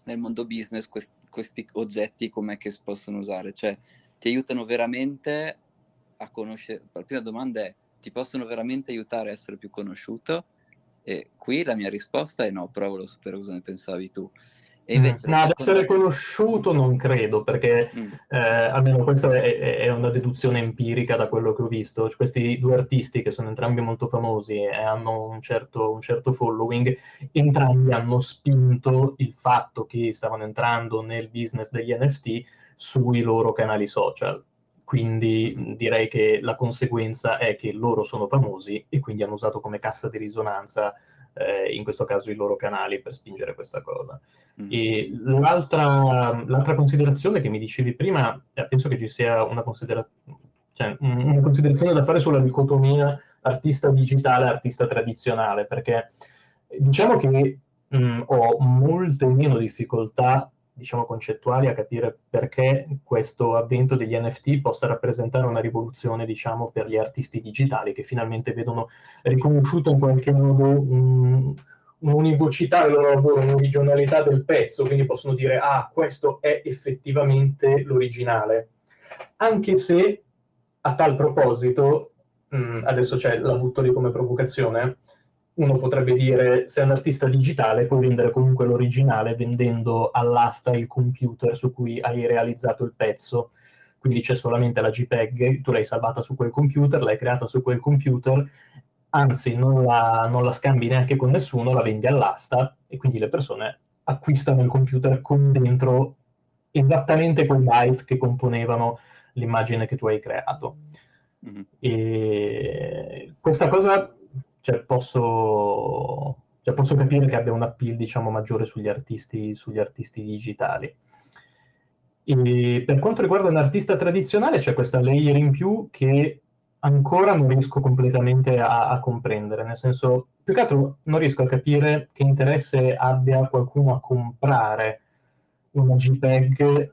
nel mondo business questi, questi oggetti com'è che si possono usare, cioè ti aiutano veramente a conoscere, la prima domanda è ti possono veramente aiutare a essere più conosciuto? E qui la mia risposta è no, però volevo sapere cosa ne pensavi tu. E invece, no, ad essere conosciuto non credo, perché mm. eh, almeno questa è, è, una deduzione empirica da quello che ho visto. Cioè, questi due artisti, che sono entrambi molto famosi e hanno un certo, un certo following, entrambi hanno spinto il fatto che stavano entrando nel business degli NFT sui loro canali social. Quindi direi che la conseguenza è che loro sono famosi e quindi hanno usato come cassa di risonanza eh, in questo caso i loro canali per spingere questa cosa. Mm. E l'altra, l'altra, considerazione che mi dicevi prima, eh, penso che ci sia una, considera- cioè, una considerazione da fare sulla dicotomia artista digitale artista tradizionale, perché diciamo che mh, ho molte meno difficoltà diciamo, concettuali a capire perché questo avvento degli NFT possa rappresentare una rivoluzione, diciamo, per gli artisti digitali che finalmente vedono riconosciuto in qualche modo un, un'univocità del loro lavoro, un'originalità del pezzo, quindi possono dire, ah, questo è effettivamente l'originale. Anche se, a tal proposito, mh, adesso c'è la butto lì come provocazione, uno potrebbe dire se è un artista digitale puoi vendere comunque l'originale vendendo all'asta il computer su cui hai realizzato il pezzo quindi c'è solamente la JPEG, tu l'hai salvata su quel computer, l'hai creata su quel computer, anzi non la, non la scambi neanche con nessuno, la vendi all'asta e quindi le persone acquistano il computer con dentro esattamente quei byte che componevano l'immagine che tu hai creato. Mm-hmm. Questa cosa cioè, posso, cioè, posso capire che abbia un appeal diciamo, maggiore sugli artisti, sugli artisti digitali. E per quanto riguarda un artista tradizionale c'è questa layer in più che ancora non riesco completamente a, a, comprendere, nel senso, più che altro non riesco a capire che interesse abbia qualcuno a comprare una JPEG, eh,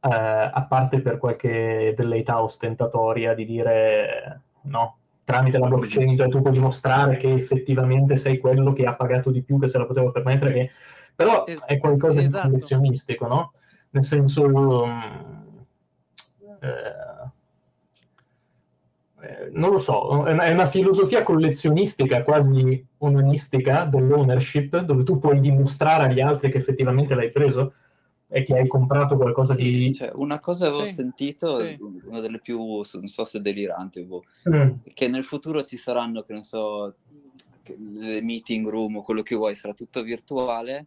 a parte per qualche velleità ostentatoria di dire no, tramite la blockchain cioè tu puoi dimostrare che effettivamente sei quello che ha pagato di più, che se la poteva permettere, che... però es- è qualcosa esatto. di collezionistico, no? Nel senso... Um, eh, non lo so, è una filosofia collezionistica, quasi onanistica dell'ownership, dove tu puoi dimostrare agli altri che effettivamente l'hai preso e che hai comprato qualcosa sì, di... Cioè, una cosa avevo sì, sentito, sì. una delle più, non so se deliranti, boh, mm. che nel futuro ci saranno, che non so, le meeting room o quello che vuoi, sarà tutto virtuale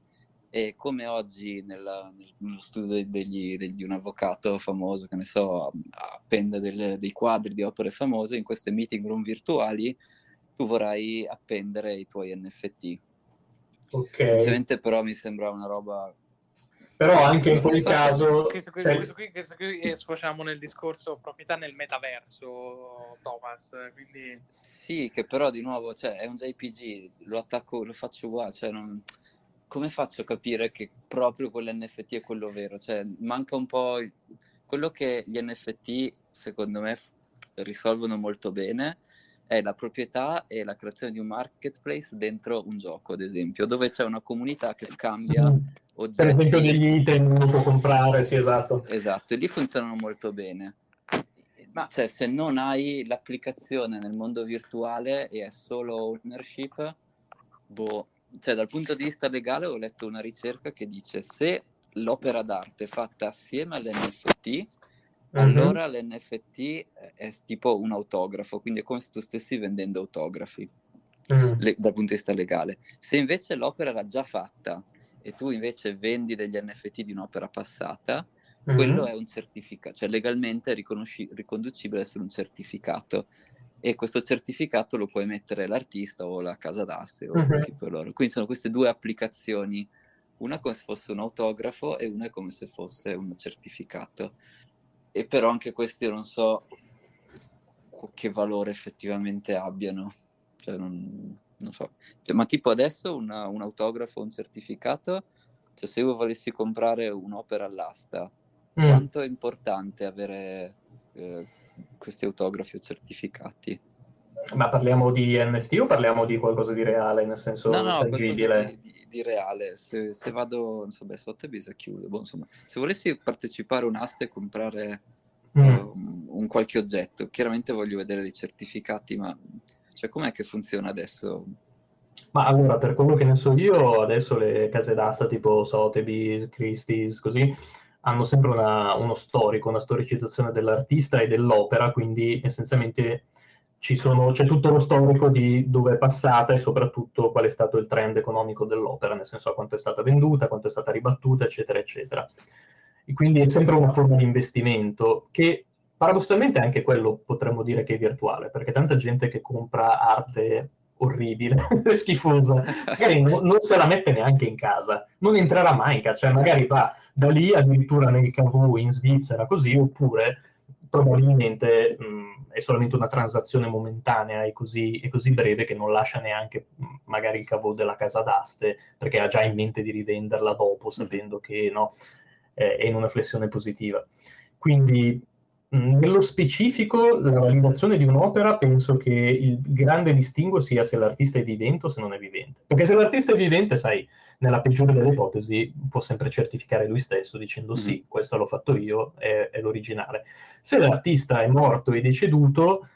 e come oggi nella, nello studio degli, degli, di un avvocato famoso, che ne so, appende delle, dei quadri di opere famose, in queste meeting room virtuali tu vorrai appendere i tuoi NFT. Ok. Semplicemente però mi sembra una roba però anche in quel caso questo qui, cioè... questo qui, questo qui sfociamo nel discorso proprietà nel metaverso Thomas quindi sì che però di nuovo cioè, è un JPG lo attacco lo faccio uguale cioè non come faccio a capire che proprio quell'NFT è quello vero? Cioè, manca un po' quello che gli NFT, secondo me, risolvono molto bene è la proprietà e la creazione di un marketplace dentro un gioco, ad esempio, dove c'è una comunità che scambia mm. oggetti. Per esempio degli item uno può comprare, sì, esatto. Esatto, e lì funzionano molto bene. Ma cioè, se non hai l'applicazione nel mondo virtuale e è solo ownership, boh, cioè dal punto di vista legale ho letto una ricerca che dice se l'opera d'arte fatta assieme all'NFT, mm-hmm. allora l'NFT è tipo un autografo, quindi è come se tu stessi vendendo autografi mm. le, dal punto di vista legale. Se invece l'opera era già fatta e tu invece vendi degli NFT di un'opera passata, mm-hmm. quello è un certificato, cioè legalmente è riconducibile a essere un certificato e questo certificato lo puoi mettere l'artista o la casa d'aste o uh-huh. chi per loro. Quindi sono queste due applicazioni, una come se fosse un autografo e una come se fosse un certificato. E però anche questi non so che valore effettivamente abbiano. Cioè non, non so. Cioè, ma tipo adesso una, un autografo, un certificato, cioè se io volessi comprare un'opera all'asta, mm. quanto è importante avere... Eh, questi autografi o certificati. Ma parliamo di NFT o parliamo di qualcosa di reale, nel senso no, no, tangibile? Di, di, di, reale. Se, se vado, non so, beh, Sotheby's è chiuso. Boh, insomma, se volessi partecipare a un'asta e comprare mm. um, un qualche oggetto, chiaramente voglio vedere dei certificati, ma cioè, com'è che funziona adesso? Ma allora, per quello che ne so io, adesso le case d'asta tipo Sotheby's, Christie's, così, hanno sempre una, uno storico, una storicizzazione dell'artista e dell'opera, quindi essenzialmente sono, c'è tutto lo storico di dove è passata e soprattutto qual è stato il trend economico dell'opera, nel senso a quanto è stata venduta, quanto è stata ribattuta, eccetera, eccetera. E quindi è sempre una forma di investimento che paradossalmente anche quello potremmo dire che è virtuale, perché tanta gente che compra arte orribile, <laughs> schifosa, magari no, non se la mette neanche in casa, non entrerà mai in casa, cioè magari va da lì addirittura nel Cavù in Svizzera così, oppure probabilmente mh, è solamente una transazione momentanea e così, e così, breve che non lascia neanche mh, magari il cavò della casa d'aste perché ha già in mente di rivenderla dopo sapendo che no, eh, è in una flessione positiva. Quindi nello specifico, la validazione di un'opera penso che il grande distinguo sia se l'artista è vivente o se non è vivente. Perché se l'artista è vivente, sai, nella peggiore delle ipotesi può sempre certificare lui stesso dicendo mm-hmm. sì, questo l'ho fatto io, è, è, l'originale. Se l'artista è morto e deceduto,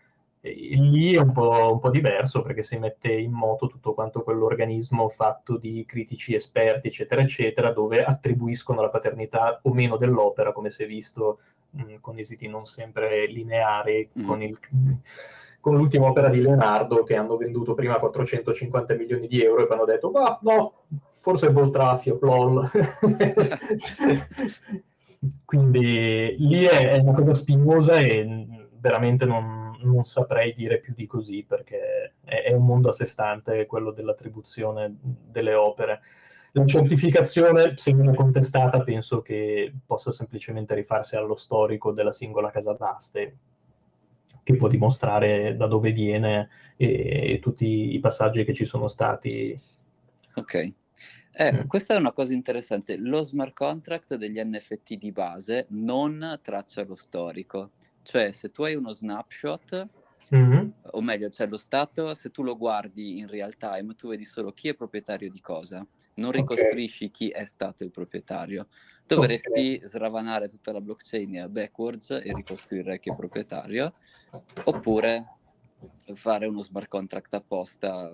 lì è un po', un po', diverso perché si mette in moto tutto quanto quell'organismo fatto di critici esperti, eccetera, eccetera, dove attribuiscono la paternità o meno dell'opera, come si è visto mh, con esiti non sempre lineari, mm. con, il, con, l'ultima opera di Leonardo che hanno venduto prima 450 milioni di euro e poi hanno detto, ma no, forse Voltrafio, lol. <laughs> Quindi lì è, è, una cosa spinosa e veramente non, non saprei dire più di così perché è, è un mondo a sé stante quello dell'attribuzione delle opere. La certificazione, se viene contestata, penso che possa semplicemente rifarsi allo storico della singola casa d'aste, che può dimostrare da dove viene e, e tutti i passaggi che ci sono stati. Ok. Eh, mm. Questa è una cosa interessante. Lo smart contract degli NFT di base non traccia lo storico. Cioè, se tu hai uno snapshot, mm-hmm. o meglio, cioè lo stato, se tu lo guardi in real time, tu vedi solo chi è proprietario di cosa. Non ricostruisci okay. chi è stato il proprietario. Dovresti okay. sravanare tutta la blockchain a backwards e ricostruire chi è proprietario, oppure fare uno smart contract apposta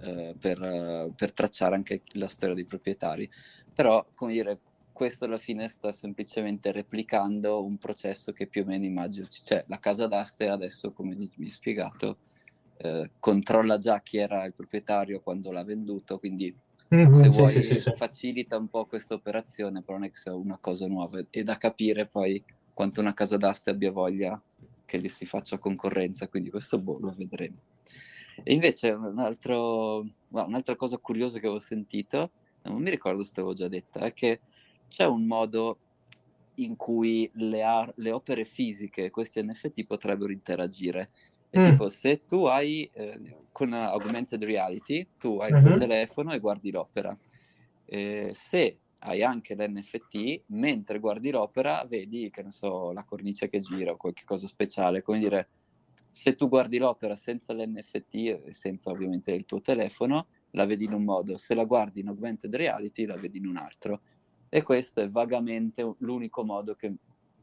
eh, per, per, tracciare anche la storia dei proprietari. Però, come dire, questo alla fine sta semplicemente replicando un processo che più o meno immagino, cioè la casa d'aste adesso, come mi hai spiegato, eh, controlla già chi era il proprietario quando l'ha venduto, quindi mm-hmm, se sì, vuoi sì, sì, facilita un po' questa operazione, però non è che sia una cosa nuova, è da capire poi quanto una casa d'aste abbia voglia che gli si faccia concorrenza, quindi questo boh, lo vedremo. E invece un altro, un'altra cosa curiosa che avevo sentito, non mi ricordo se l'avevo già detta, è che c'è un modo in cui le, ar- le opere fisiche, questi NFT, potrebbero interagire. E mm. tipo, se tu hai eh, con augmented reality, tu hai mm-hmm. il tuo mhm. telefono e guardi l'opera. Eh, se hai anche l'NFT, mentre guardi l'opera vedi, che ne so, la cornice che gira o qualche cosa speciale, come dire, se tu guardi l'opera senza l'NFT e senza ovviamente il tuo telefono, la vedi in un modo, se la guardi in augmented reality la vedi in un altro. E questo è vagamente l'unico modo che,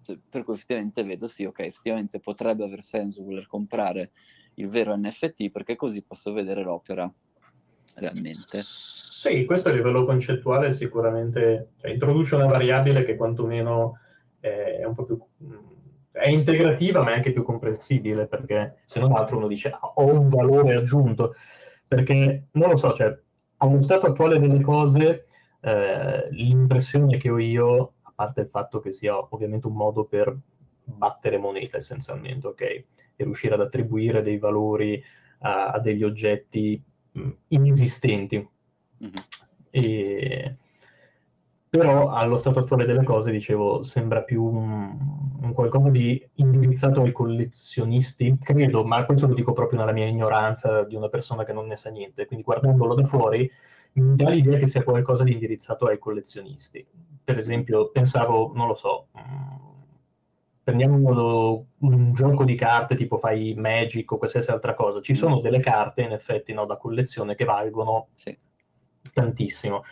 cioè, per cui effettivamente vedo, sì, ok, effettivamente potrebbe aver senso voler comprare il vero NFT perché così posso vedere l'opera realmente. Sì, questo a livello concettuale sicuramente cioè, introduce una variabile che quantomeno è un po' più è integrativa ma è anche più comprensibile perché se non altro uno dice ah, ho un valore aggiunto perché non lo so, cioè allo stato attuale delle cose eh, l'impressione che ho io, a parte il fatto che sia ovviamente un modo per battere moneta essenzialmente, ok? E riuscire ad attribuire dei valori a, a degli oggetti mh, inesistenti. Mm-hmm. E però allo stato attuale delle cose, dicevo, sembra più un, un, qualcosa di indirizzato ai collezionisti, credo, ma questo lo dico proprio nella mia ignoranza di una persona che non ne sa niente, quindi guardandolo da fuori mi dà l'idea che sia qualcosa di indirizzato ai collezionisti. Per esempio, pensavo, non lo so, mm, prendiamo un gioco di carte tipo fai Magic o qualsiasi altra cosa, ci sono delle carte in effetti no, da collezione che valgono sì. tantissimo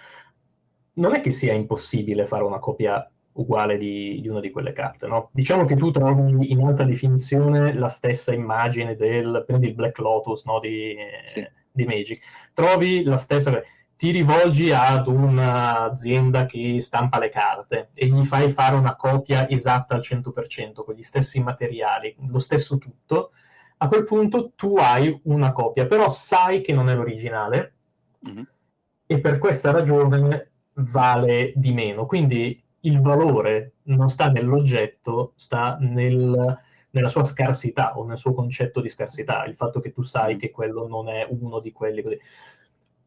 non è che sia impossibile fare una copia uguale di, di una di quelle carte, no? Diciamo che tu trovi in alta definizione la stessa immagine del, prendi il Black Lotus, no, di, sì. di Magic, trovi la stessa, ti rivolgi ad un'azienda che stampa le carte e gli fai fare una copia esatta al 100%, con gli stessi materiali, lo stesso tutto, a quel punto tu hai una copia, però sai che non è l'originale mm-hmm. e per questa ragione vale di meno. Quindi il valore non sta nell'oggetto, sta nel, nella sua scarsità o nel suo concetto di scarsità, il fatto che tu sai che quello non è uno di quelli così.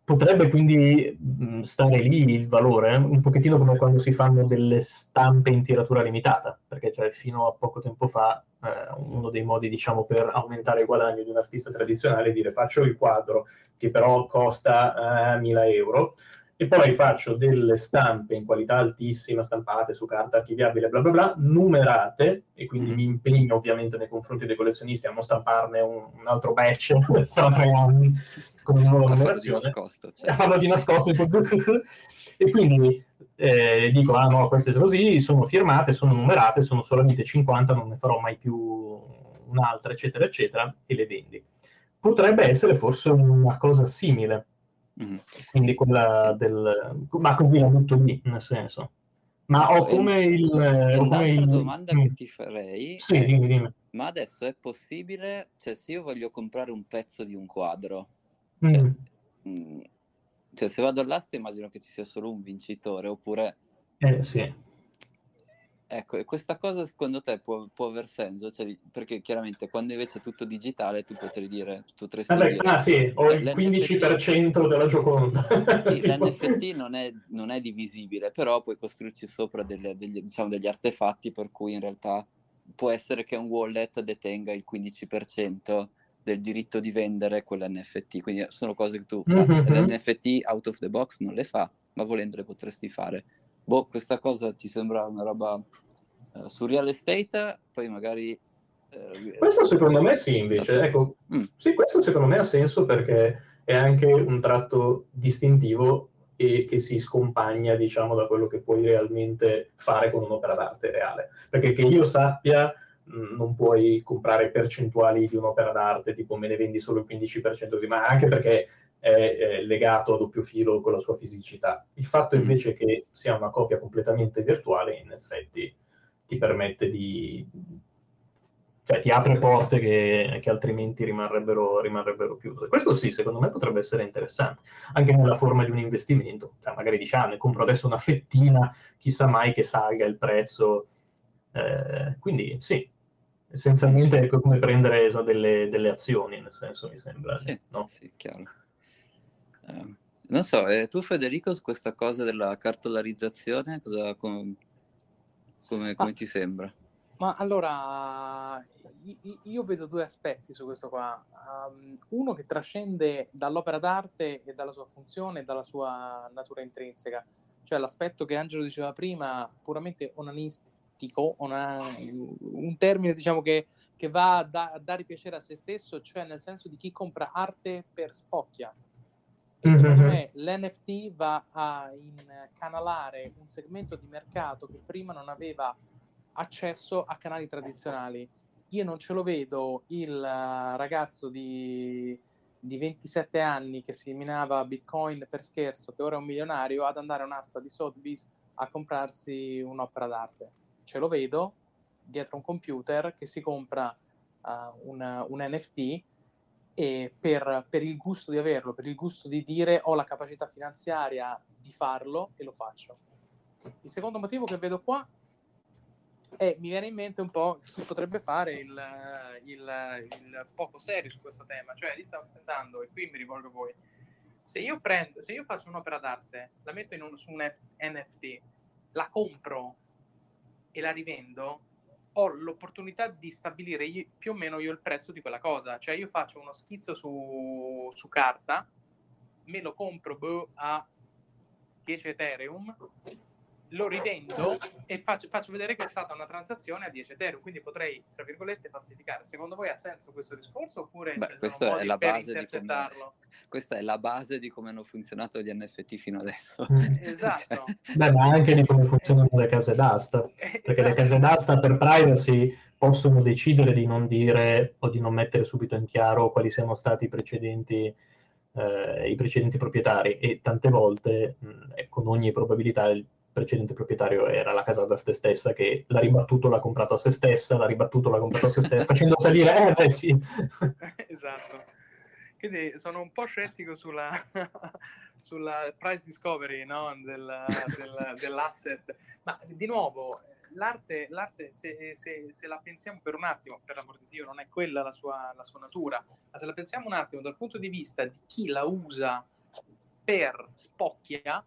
Potrebbe quindi mh, stare lì il valore, eh? un pochettino come quando si fanno delle stampe in tiratura limitata, perché cioè, fino a poco tempo fa eh, uno dei modi diciamo, per aumentare il guadagno di un artista tradizionale è dire faccio il quadro che però costa eh, 1000 euro, e poi faccio delle stampe in qualità altissima, stampate su carta archiviabile, bla bla bla, numerate, e quindi mi impegno ovviamente nei confronti dei collezionisti a non stamparne un, un altro batch <laughs> fra tre anni con una nuova numerazione, cioè. a farlo di nascosto, e quindi eh, dico, ah no, queste sono così, sono firmate, sono numerate, sono solamente 50, non ne farò mai più un'altra, eccetera, eccetera, e le vendi. Potrebbe essere forse una cosa simile, Mm. Quindi quella del... Ma così la butto lì, nel senso. Ma ho come il... Un'altra il... domanda mm. che ti farei. Sì, è, dimmi, dimmi. Ma adesso è possibile, cioè se io voglio comprare un pezzo di un quadro, cioè, mm. mm cioè se vado all'asta immagino che ci sia solo un vincitore, oppure... Eh sì. Ecco, e questa cosa secondo te può, può aver senso? Cioè, perché chiaramente quando invece è tutto digitale tu potrei dire... Tu potresti Vabbè, dire ah sì, ho il 15% della Gioconda. Sì, <laughs> L'NFT non è, non è, divisibile, però puoi costruirci sopra delle, degli, diciamo, degli artefatti per cui in realtà può essere che un wallet detenga il 15% del diritto di vendere quell'NFT. Quindi sono cose che tu... Mm-hmm. L'NFT out of the box non le fa, ma volendo le potresti fare boh, questa cosa ti sembra una roba uh, su real estate, poi magari... Uh, questo secondo me sì, invece. Ecco, mm. Sì, questo secondo me ha senso perché è anche un tratto distintivo e che si scompagna, diciamo, da quello che puoi realmente fare con un'opera d'arte reale. Perché che io sappia mm, non puoi comprare percentuali di un'opera d'arte, tipo me ne vendi solo il 15%, ma anche perché è, legato a doppio filo con la sua fisicità. Il fatto mm. invece che sia una copia completamente virtuale, in effetti, ti permette di... cioè ti apre porte che, che altrimenti rimarrebbero, rimarrebbero, chiuse. Questo sì, secondo me potrebbe essere interessante, anche nella forma di un investimento. Cioè, magari dici, ah, ne compro adesso una fettina, chissà mai che salga il prezzo. Eh, quindi sì, essenzialmente è come prendere so, delle, delle, azioni, nel senso, mi sembra. Sì, no? sì chiaro. Eh, non so, eh, tu Federico su questa cosa della cartolarizzazione, cosa, com, come, come ah, ti sembra? Ma allora, io vedo due aspetti su questo qua. Um, uno che trascende dall'opera d'arte e dalla sua funzione e dalla sua natura intrinseca, cioè l'aspetto che Angelo diceva prima, puramente onanistico, ona, un termine diciamo che, che va da, a dare piacere a se stesso, cioè nel senso di chi compra arte per spocchia e secondo mm-hmm. me l'NFT va a incanalare un segmento di mercato che prima non aveva accesso a canali tradizionali. Io non ce lo vedo il ragazzo di, di 27 anni che si minava Bitcoin per scherzo, che ora è un milionario, ad andare a un'asta di Sotheby's a comprarsi un'opera d'arte. Ce lo vedo dietro un computer che si compra uh, un, un NFT e per, per, il gusto di averlo, per il gusto di dire ho la capacità finanziaria di farlo e lo faccio. Il secondo motivo che vedo qua è, mi viene in mente un po' chi potrebbe fare il, il, il poco serio su questo tema, cioè lì stavo pensando, e qui mi rivolgo a voi, se io prendo, se io faccio un'opera d'arte, la metto un, su un F, NFT, la compro e la rivendo, ho l'opportunità di stabilire io, più o meno io il prezzo di quella cosa. Cioè io faccio uno schizzo su, su carta, me lo compro boh, a 10 Ethereum, lo rivendo e faccio, faccio, vedere che è stata una transazione a 10 Ethereum, quindi potrei, tra virgolette, falsificare. Secondo voi ha senso questo discorso oppure Beh, questa, è la base di come, questa è la base di come hanno funzionato gli NFT fino adesso. Mm. <laughs> esatto. Beh, ma anche di come funzionano le case d'asta, <laughs> perché esatto. le case d'asta per privacy possono decidere di non dire o di non mettere subito in chiaro quali siano stati i precedenti eh, i precedenti proprietari e tante volte mh, mm, con ogni probabilità il precedente proprietario era la casa da se stessa che l'ha ribattuto, l'ha comprato a se stessa, l'ha ribattuto, l'ha comprato a se stessa, facendo salire, eh beh sì. <laughs> esatto. Quindi sono un po' scettico sulla, <laughs> sulla price discovery no? del, del, dell'asset, ma di nuovo l'arte, l'arte se, se, se, la pensiamo per un attimo, per l'amor di Dio non è quella la sua, la sua natura, ma se la pensiamo un attimo dal punto di vista di chi la usa per spocchia,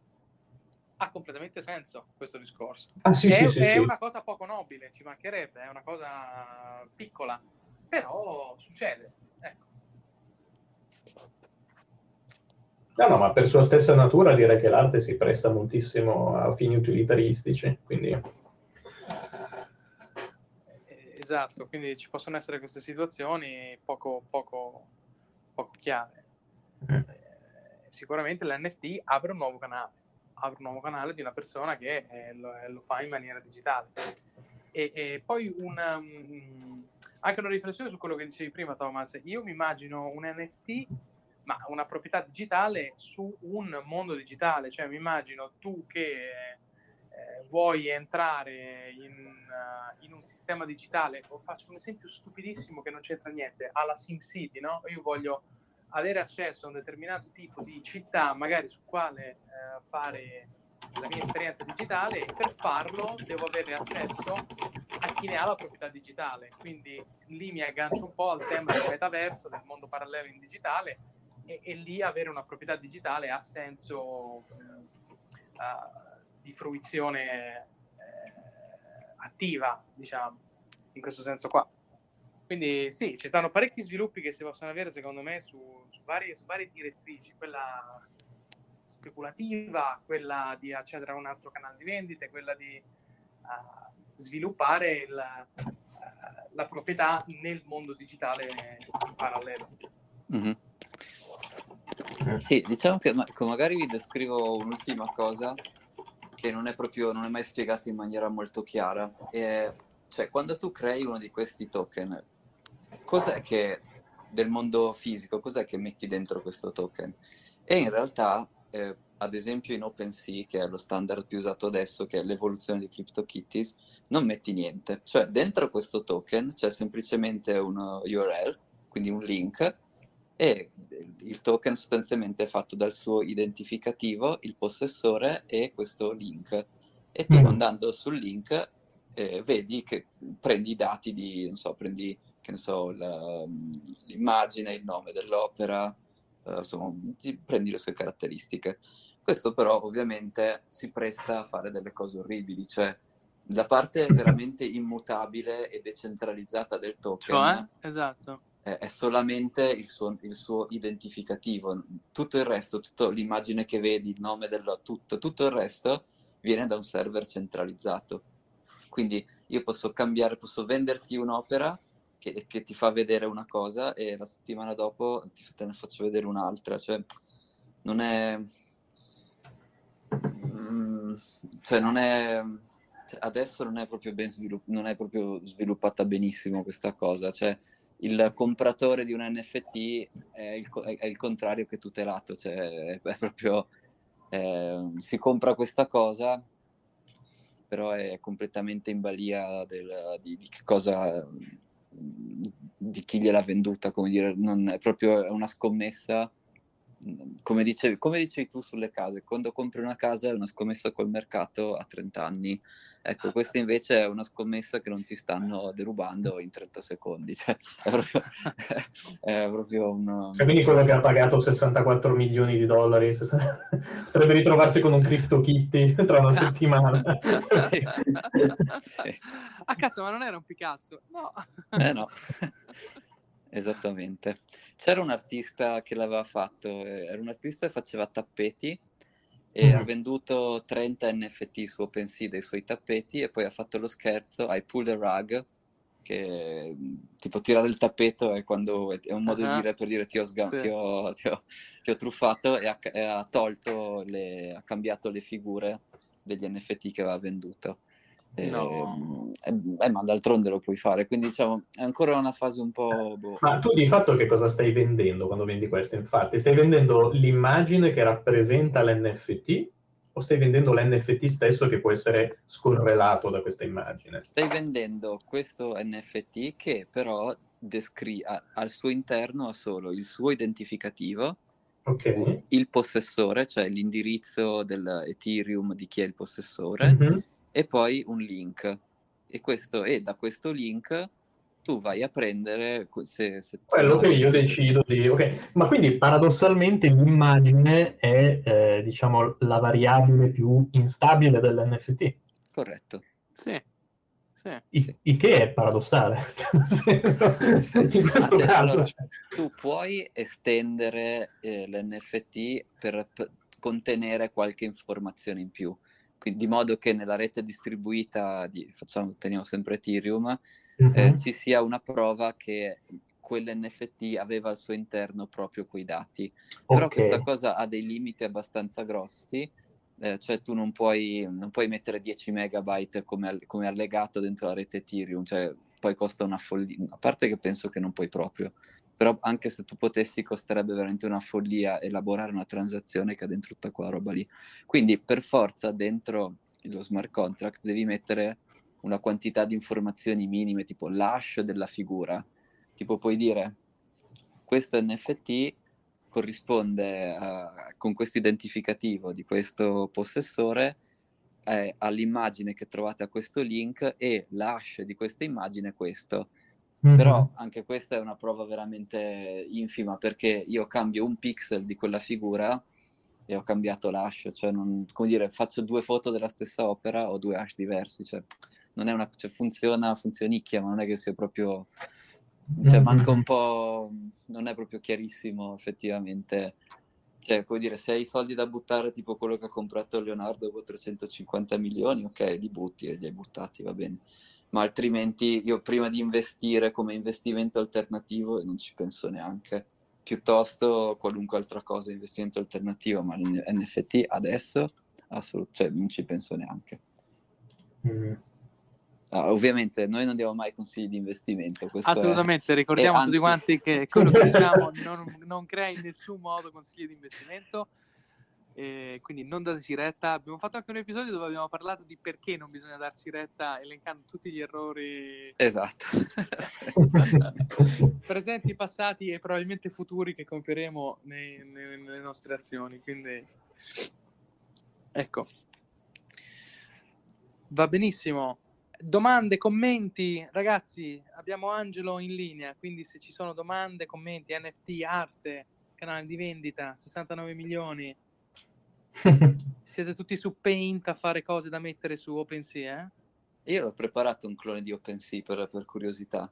ha completamente senso questo discorso. Ah, sì, è, sì, è sì, una cosa poco nobile, ci mancherebbe, è una cosa piccola, però succede. Ecco. No, no, ma per sua stessa natura direi che l'arte si presta moltissimo a fini utilitaristici, quindi... Esatto, quindi ci possono essere queste situazioni poco, poco, poco chiare. Mm. Sicuramente l'NFT apre un nuovo canale apre un nuovo canale di una persona che eh, lo, eh, lo, fa in maniera digitale. E, e poi una, um, anche una riflessione su quello che dicevi prima, Thomas. Io mi immagino un NFT, ma una proprietà digitale su un mondo digitale. Cioè, mi immagino tu che eh, vuoi entrare in, uh, in, un sistema digitale, faccio un esempio stupidissimo che non c'entra niente, alla SimCity, no? Io voglio avere accesso a un determinato tipo di città, magari su quale eh, fare la mia esperienza digitale e per farlo devo avere accesso a chi ne ha la proprietà digitale. Quindi lì mi aggancio un po' al tema del metaverso, del mondo parallelo in digitale e, e lì avere una proprietà digitale ha senso eh, uh, di fruizione eh, attiva, diciamo, in questo senso qua. Quindi sì, ci stanno parecchi sviluppi che si possono avere secondo me su, su, varie, su varie direttrici, quella speculativa, quella di accedere a un altro canale di vendite, quella di uh, sviluppare il, uh, la proprietà nel mondo digitale in parallelo. Mm-hmm. Sì, diciamo che ma- magari vi descrivo un'ultima cosa che non è proprio, non è mai spiegata in maniera molto chiara. E, cioè, quando tu crei uno di questi token, cos'è che del mondo fisico, cos'è che metti dentro questo token? E in realtà eh, ad esempio in OpenSea, che è lo standard più usato adesso, che è l'evoluzione di CryptoKitties, non metti niente. Cioè dentro questo token c'è semplicemente un URL, quindi un link, e il token sostanzialmente è fatto dal suo identificativo, il possessore e questo link. E tu mm. andando sul link eh, vedi che prendi i dati di, non so, prendi, che ne so, la, l'immagine, il nome dell'opera, uh, insomma, prendi le sue caratteristiche. Questo però ovviamente si presta a fare delle cose orribili, cioè la parte <laughs> veramente immutabile e decentralizzata del token cioè, esatto. è, è, solamente il suo, il suo, identificativo. Tutto il resto, tutta l'immagine che vedi, il nome del tutto, tutto il resto viene da un server centralizzato. Quindi io posso cambiare, posso venderti un'opera che, che, ti fa vedere una cosa e la settimana dopo ti, te ne faccio vedere un'altra. Cioè, non è... Mm, cioè, non è... Cioè, adesso non è proprio ben svilupp- non è proprio sviluppata benissimo questa cosa. Cioè, il compratore di un NFT è il, è il contrario che tutelato. Cioè, è, proprio... Eh, si compra questa cosa però è completamente in balia del, di, di, che cosa di chi gliel'ha venduta, come dire, non è proprio una scommessa. Come dicevi, come dicevi tu sulle case, quando compri una casa è una scommessa col mercato a 30 anni. Ecco, questa invece è una scommessa che non ti stanno derubando in 30 secondi. Cioè, è proprio, <laughs> è proprio un... Cioè, quindi quello che ha pagato 64 milioni di dollari <laughs> potrebbe ritrovarsi con un crypto kitty <laughs> tra una settimana. sì. sì. Ah cazzo, ma non era un Picasso? No. Eh no. Esattamente. C'era un artista che l'aveva fatto, eh, era un artista che faceva tappeti e mm. ha venduto 30 NFT su OpenSea dei suoi tappeti e poi ha fatto lo scherzo, I pulled a rug, che tipo tirare il tappeto è, quando, è un modo uh-huh. di dire per dire ti ho, sga- sì. ti ho, ti ho, ti ho truffato e ha, e ha tolto, le, ha cambiato le figure degli NFT che aveva venduto. No. Eh, eh, ma d'altronde lo puoi fare, quindi diciamo è ancora una fase un po'. Boh. Ma tu di fatto che cosa stai vendendo quando vendi questo? Infatti, stai vendendo l'immagine che rappresenta l'NFT o stai vendendo l'NFT stesso che può essere scorrelato da questa immagine? Stai vendendo questo NFT che però descri- ha, al suo interno ha solo il suo identificativo. Okay. Il possessore, cioè l'indirizzo dell'Ethereum di chi è il possessore, mm-hmm e poi un link. E, questo, e da questo link tu vai a prendere se, se quello che io decido di ok ma quindi paradossalmente l'immagine è eh, diciamo la variabile più instabile dell'NFT corretto sì, sì. Il, il, che è paradossale <laughs> in questo cioè, caso allora, cioè. tu puoi estendere eh, l'NFT per, per contenere qualche informazione in più di modo che nella rete distribuita, di, facciamo, teniamo sempre Ethereum, mm-hmm. eh, ci sia una prova che quell'NFT aveva al suo interno proprio quei dati. Okay. Però questa cosa ha dei limiti abbastanza grossi, eh, cioè tu non puoi, non puoi, mettere 10 megabyte come, come, allegato dentro la rete Ethereum, cioè poi costa una follia, a parte che penso che non puoi proprio, però anche se tu potessi costerebbe veramente una follia elaborare una transazione che ha dentro tutta quella roba lì. Quindi per forza dentro lo smart contract devi mettere una quantità di informazioni minime, tipo l'hash della figura. Tipo puoi dire questo NFT corrisponde a, con questo identificativo di questo possessore eh, all'immagine che trovate a questo link e l'hash di questa immagine è questo. Mm-hmm. Però anche questa è una prova veramente infima perché io cambio un pixel di quella figura e ho cambiato l'hash, cioè non, come dire, faccio due foto della stessa opera o due hash diversi, cioè non è una, cioè funziona, funzionicchia, ma non è che sia proprio, cioè mm-hmm. manca un po', non è proprio chiarissimo effettivamente, cioè come dire, se hai i soldi da buttare tipo quello che ha comprato Leonardo con 350 milioni, ok, li butti e li hai buttati, va bene ma altrimenti io prima di investire come investimento alternativo non ci penso neanche. Piuttosto qualunque altra cosa, investimento alternativo, ma NFT adesso assolutamente cioè, non ci penso neanche. Mm. Ah, ovviamente noi non diamo mai consigli di investimento. Assolutamente, è... ricordiamo tutti quanti che quello che <laughs> diciamo non, non crea in nessun modo consigli di investimento e quindi non dateci retta. Abbiamo fatto anche un episodio dove abbiamo parlato di perché non bisogna darci retta, elencando tutti gli errori esatto. <laughs> presenti, passati e probabilmente futuri che compieremo nei, nei, nelle nostre azioni. Quindi ecco, va benissimo. Domande, commenti, ragazzi, abbiamo Angelo in linea, quindi se ci sono domande, commenti, NFT, arte, canale di vendita, 69 milioni, <laughs> siete tutti su Paint a fare cose da mettere su OpenSea, eh? Io ho preparato un clone di OpenSea per, per curiosità.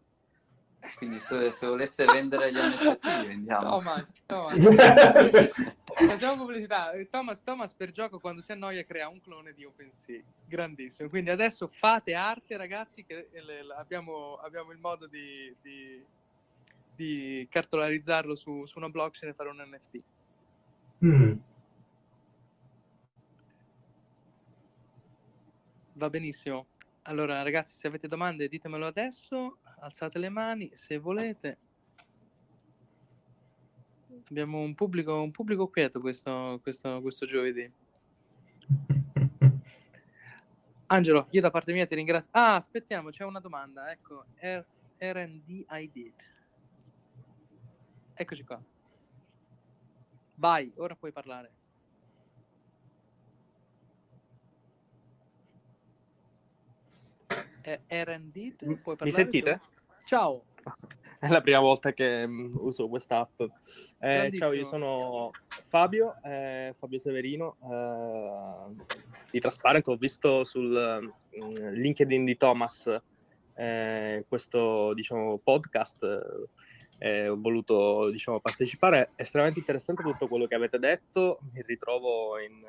Quindi se, se, volete vendere gli NFT vendiamo. Thomas, Thomas. <laughs> Facciamo pubblicità. Thomas, Thomas per gioco quando si annoia crea un clone di OpenSea. Grandissimo. Quindi adesso fate arte ragazzi che abbiamo, abbiamo il modo di, di, di cartolarizzarlo su, su, una blockchain e fare un NFT. Mm. Va benissimo. Allora, ragazzi, se avete domande ditemelo adesso, alzate le mani se volete. Abbiamo un pubblico, un pubblico quieto questo, questo, questo giovedì. <laughs> Angelo, io da parte mia ti ringrazio. Ah, aspettiamo, c'è una domanda. Ecco, R- RD I did. Eccoci qua. Vai, ora puoi parlare. Erendit, puoi Mi sentite? Tu? Ciao. <laughs> È la prima volta che um, uso questa app. Eh, ciao, io sono Fabio, eh, Fabio Severino eh, di Transparent. Ho visto sul uh, LinkedIn di Thomas eh, questo diciamo, podcast e ho voluto diciamo, partecipare. È estremamente interessante tutto quello che avete detto. Mi ritrovo in,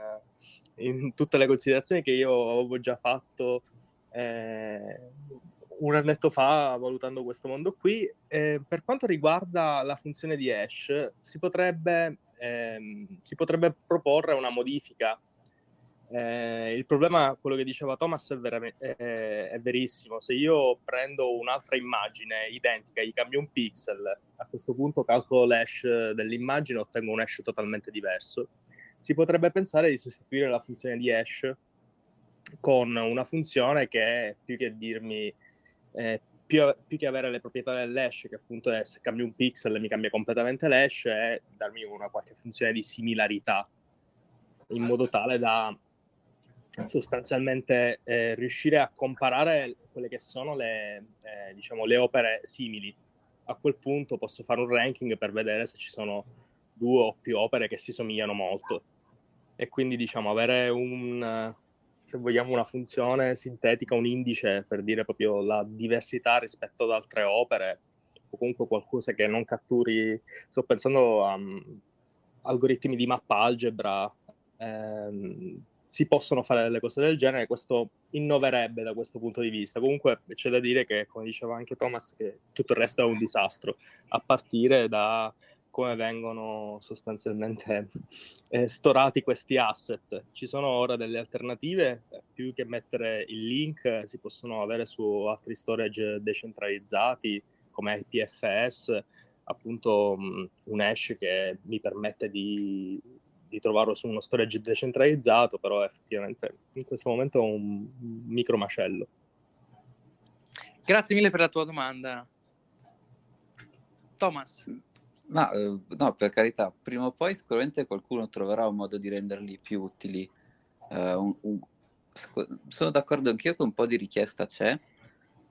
in tutte le considerazioni che io avevo già fatto eh, un annetto fa valutando questo mondo qui. Eh, per quanto riguarda la funzione di hash, si potrebbe, ehm, si potrebbe proporre una modifica. Eh, il problema, quello che diceva Thomas, è, veramente, è, è, verissimo. Se io prendo un'altra immagine identica, gli cambio un pixel, a questo punto calcolo l'hash dell'immagine e ottengo un hash totalmente diverso. Si potrebbe pensare di sostituire la funzione di hash con una funzione che più che dirmi eh, più, più, che avere le proprietà dell'hash, che appunto è se cambio un pixel mi cambia completamente l'hash, è darmi una qualche funzione di similarità, in modo tale da sostanzialmente eh, riuscire a comparare quelle che sono le, eh, diciamo, le opere simili. A quel punto posso fare un ranking per vedere se ci sono due o più opere che si somigliano molto. E quindi diciamo avere un, se vogliamo, una funzione sintetica, un indice per dire proprio la diversità rispetto ad altre opere, o comunque qualcosa che non catturi. Sto pensando a um, algoritmi di mappa algebra. Ehm, si possono fare delle cose del genere, questo innoverebbe da questo punto di vista. Comunque c'è da dire che, come diceva anche Thomas, tutto il resto è un disastro, a partire da come vengono sostanzialmente <laughs> eh, storati questi asset. Ci sono ora delle alternative, più che mettere il link si possono avere su altri storage decentralizzati come IPFS, appunto um, un hash che mi permette di, di, trovarlo su uno storage decentralizzato, però effettivamente in questo momento è un micro macello. Grazie mille per la tua domanda. Thomas. Ma no, per carità, prima o poi sicuramente qualcuno troverà un modo di renderli più utili. Uh, un, un, sono d'accordo anch'io che un po' di richiesta c'è,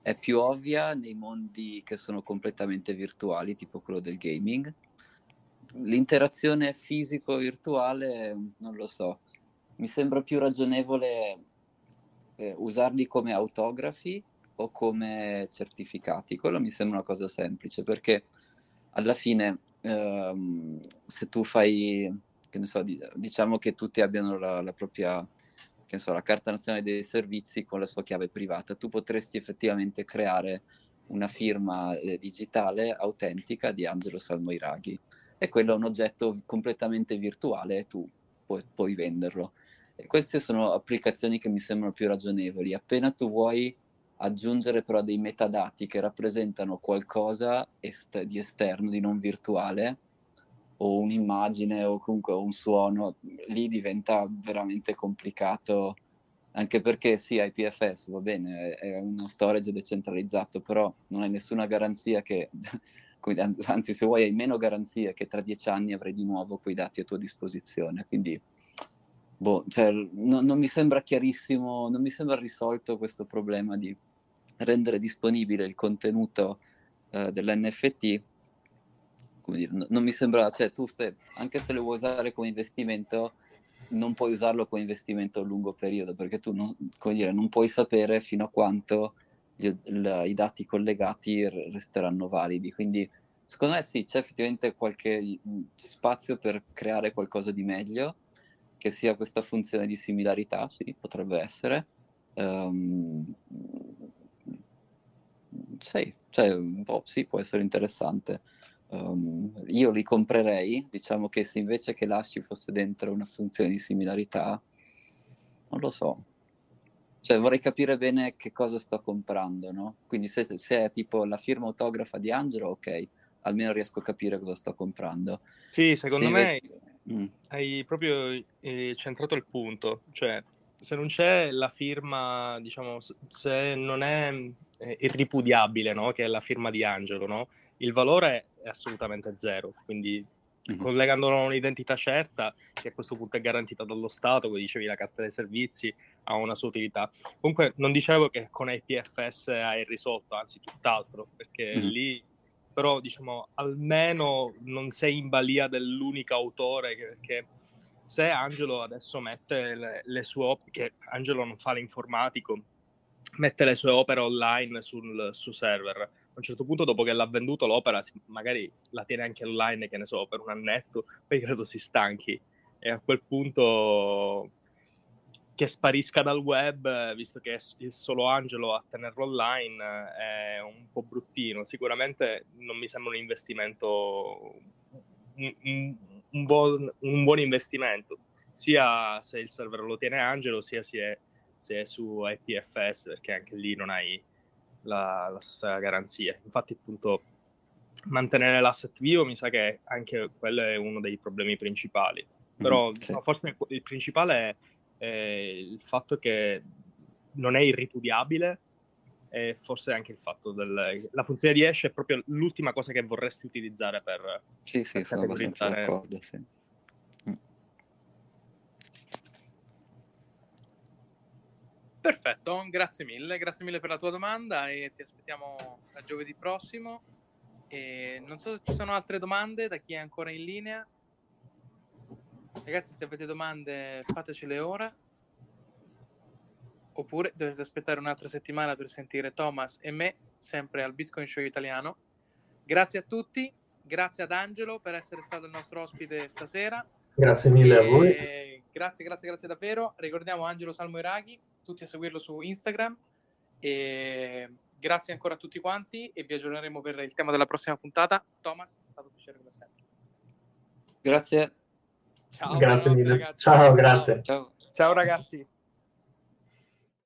è più ovvia nei mondi che sono completamente virtuali, tipo quello del gaming. L'interazione fisico-virtuale, non lo so, mi sembra più ragionevole eh, usarli come autografi o come certificati. Quello mi sembra una cosa semplice perché alla fine ehm, se tu fai, che ne so, diciamo che tutti abbiano la, la propria che so, la carta nazionale dei servizi con la sua chiave privata, tu potresti effettivamente creare una firma eh, digitale autentica di Angelo Salmoiraghi e quello è un oggetto completamente virtuale e tu puoi, puoi venderlo. E queste sono applicazioni che mi sembrano più ragionevoli. Appena tu vuoi aggiungere però dei metadati che rappresentano qualcosa est- di esterno, di non virtuale, o un'immagine o comunque un suono, lì diventa veramente complicato, anche perché sì, IPFS va bene, è uno storage decentralizzato, però non hai nessuna garanzia che, <laughs> anzi se vuoi hai meno garanzia che tra dieci anni avrai di nuovo quei dati a tua disposizione, quindi boh, cioè, no, non mi sembra chiarissimo, non mi sembra risolto questo problema di rendere disponibile il contenuto eh, dell'NFT come dire, non mi sembra, cioè tu stai, anche se lo vuoi usare come investimento, non puoi usarlo come investimento a lungo periodo, perché tu non, dire, non puoi sapere fino a quanto gli, il, i dati collegati resteranno validi. Quindi secondo me sì, c'è effettivamente qualche spazio per creare qualcosa di meglio, che sia questa funzione di similarità, sì, potrebbe essere. Um, sì, cioè, boh, sì, può essere interessante. Um, io li comprerei, diciamo che se invece che lasci fosse dentro una funzione di similarità, non lo so. Cioè vorrei capire bene che cosa sto comprando, no? Quindi se, se è tipo la firma autografa di Angelo, ok, almeno riesco a capire cosa sto comprando. Sì, secondo se me invece... mm. hai proprio eh, centrato il punto, cioè se non c'è la firma, diciamo, se non è eh, irripudiabile, no? Che è la firma di Angelo, no? il valore è assolutamente zero, quindi mm-hmm. collegandolo a un'identità certa, che a questo punto è garantita dallo Stato, come dicevi la carta dei servizi, ha una sua utilità. Comunque non dicevo che con IPFS hai risolto, anzi tutt'altro, perché mm-hmm. lì però diciamo almeno non sei in balia dell'unico autore che, che se Angelo adesso mette le, le sue opere, che Angelo non fa l'informatico, mette le sue opere online sul, su server, un certo punto, dopo che l'ha venduto l'opera, magari la tiene anche online, che ne so, per un annetto, <laughs> poi credo si stanchi. E a quel punto che sparisca dal web, visto che è solo Angelo a tenerlo online, è un po' bruttino. Sicuramente non mi sembra un investimento, un, buon, un buon investimento, sia se il server lo tiene Angelo, sia se è, se è su IPFS, perché anche lì non hai la, la stessa garanzia. Infatti, appunto, mantenere l'asset vivo mi sa che anche quello è uno dei problemi principali. Però mm, no, forse il principale è, è, il fatto che non è irripudiabile e forse anche il fatto del... La funzione di hash è proprio l'ultima cosa che vorresti utilizzare per... Sì, sì, per sono abbastanza d'accordo, sì. Perfetto, grazie mille, grazie mille per la tua domanda e ti aspettiamo a giovedì prossimo. E non so se ci sono altre domande da chi è ancora in linea. Ragazzi, se avete domande fatecele ora. Oppure dovete aspettare un'altra settimana per sentire Thomas e me, sempre al Bitcoin Show italiano. Grazie a tutti, grazie ad Angelo per essere stato il nostro ospite stasera. Grazie mille e... a voi. Grazie, grazie, grazie davvero. Ricordiamo Angelo Salmo Iraghi, tutti a seguirlo su Instagram. E grazie ancora a tutti quanti e vi aggiorneremo per il tema della prossima puntata. Thomas, è stato un piacere come sempre. Grazie. Ciao, grazie mille. Ragazzi. Ciao, grazie. Ciao, Ciao ragazzi.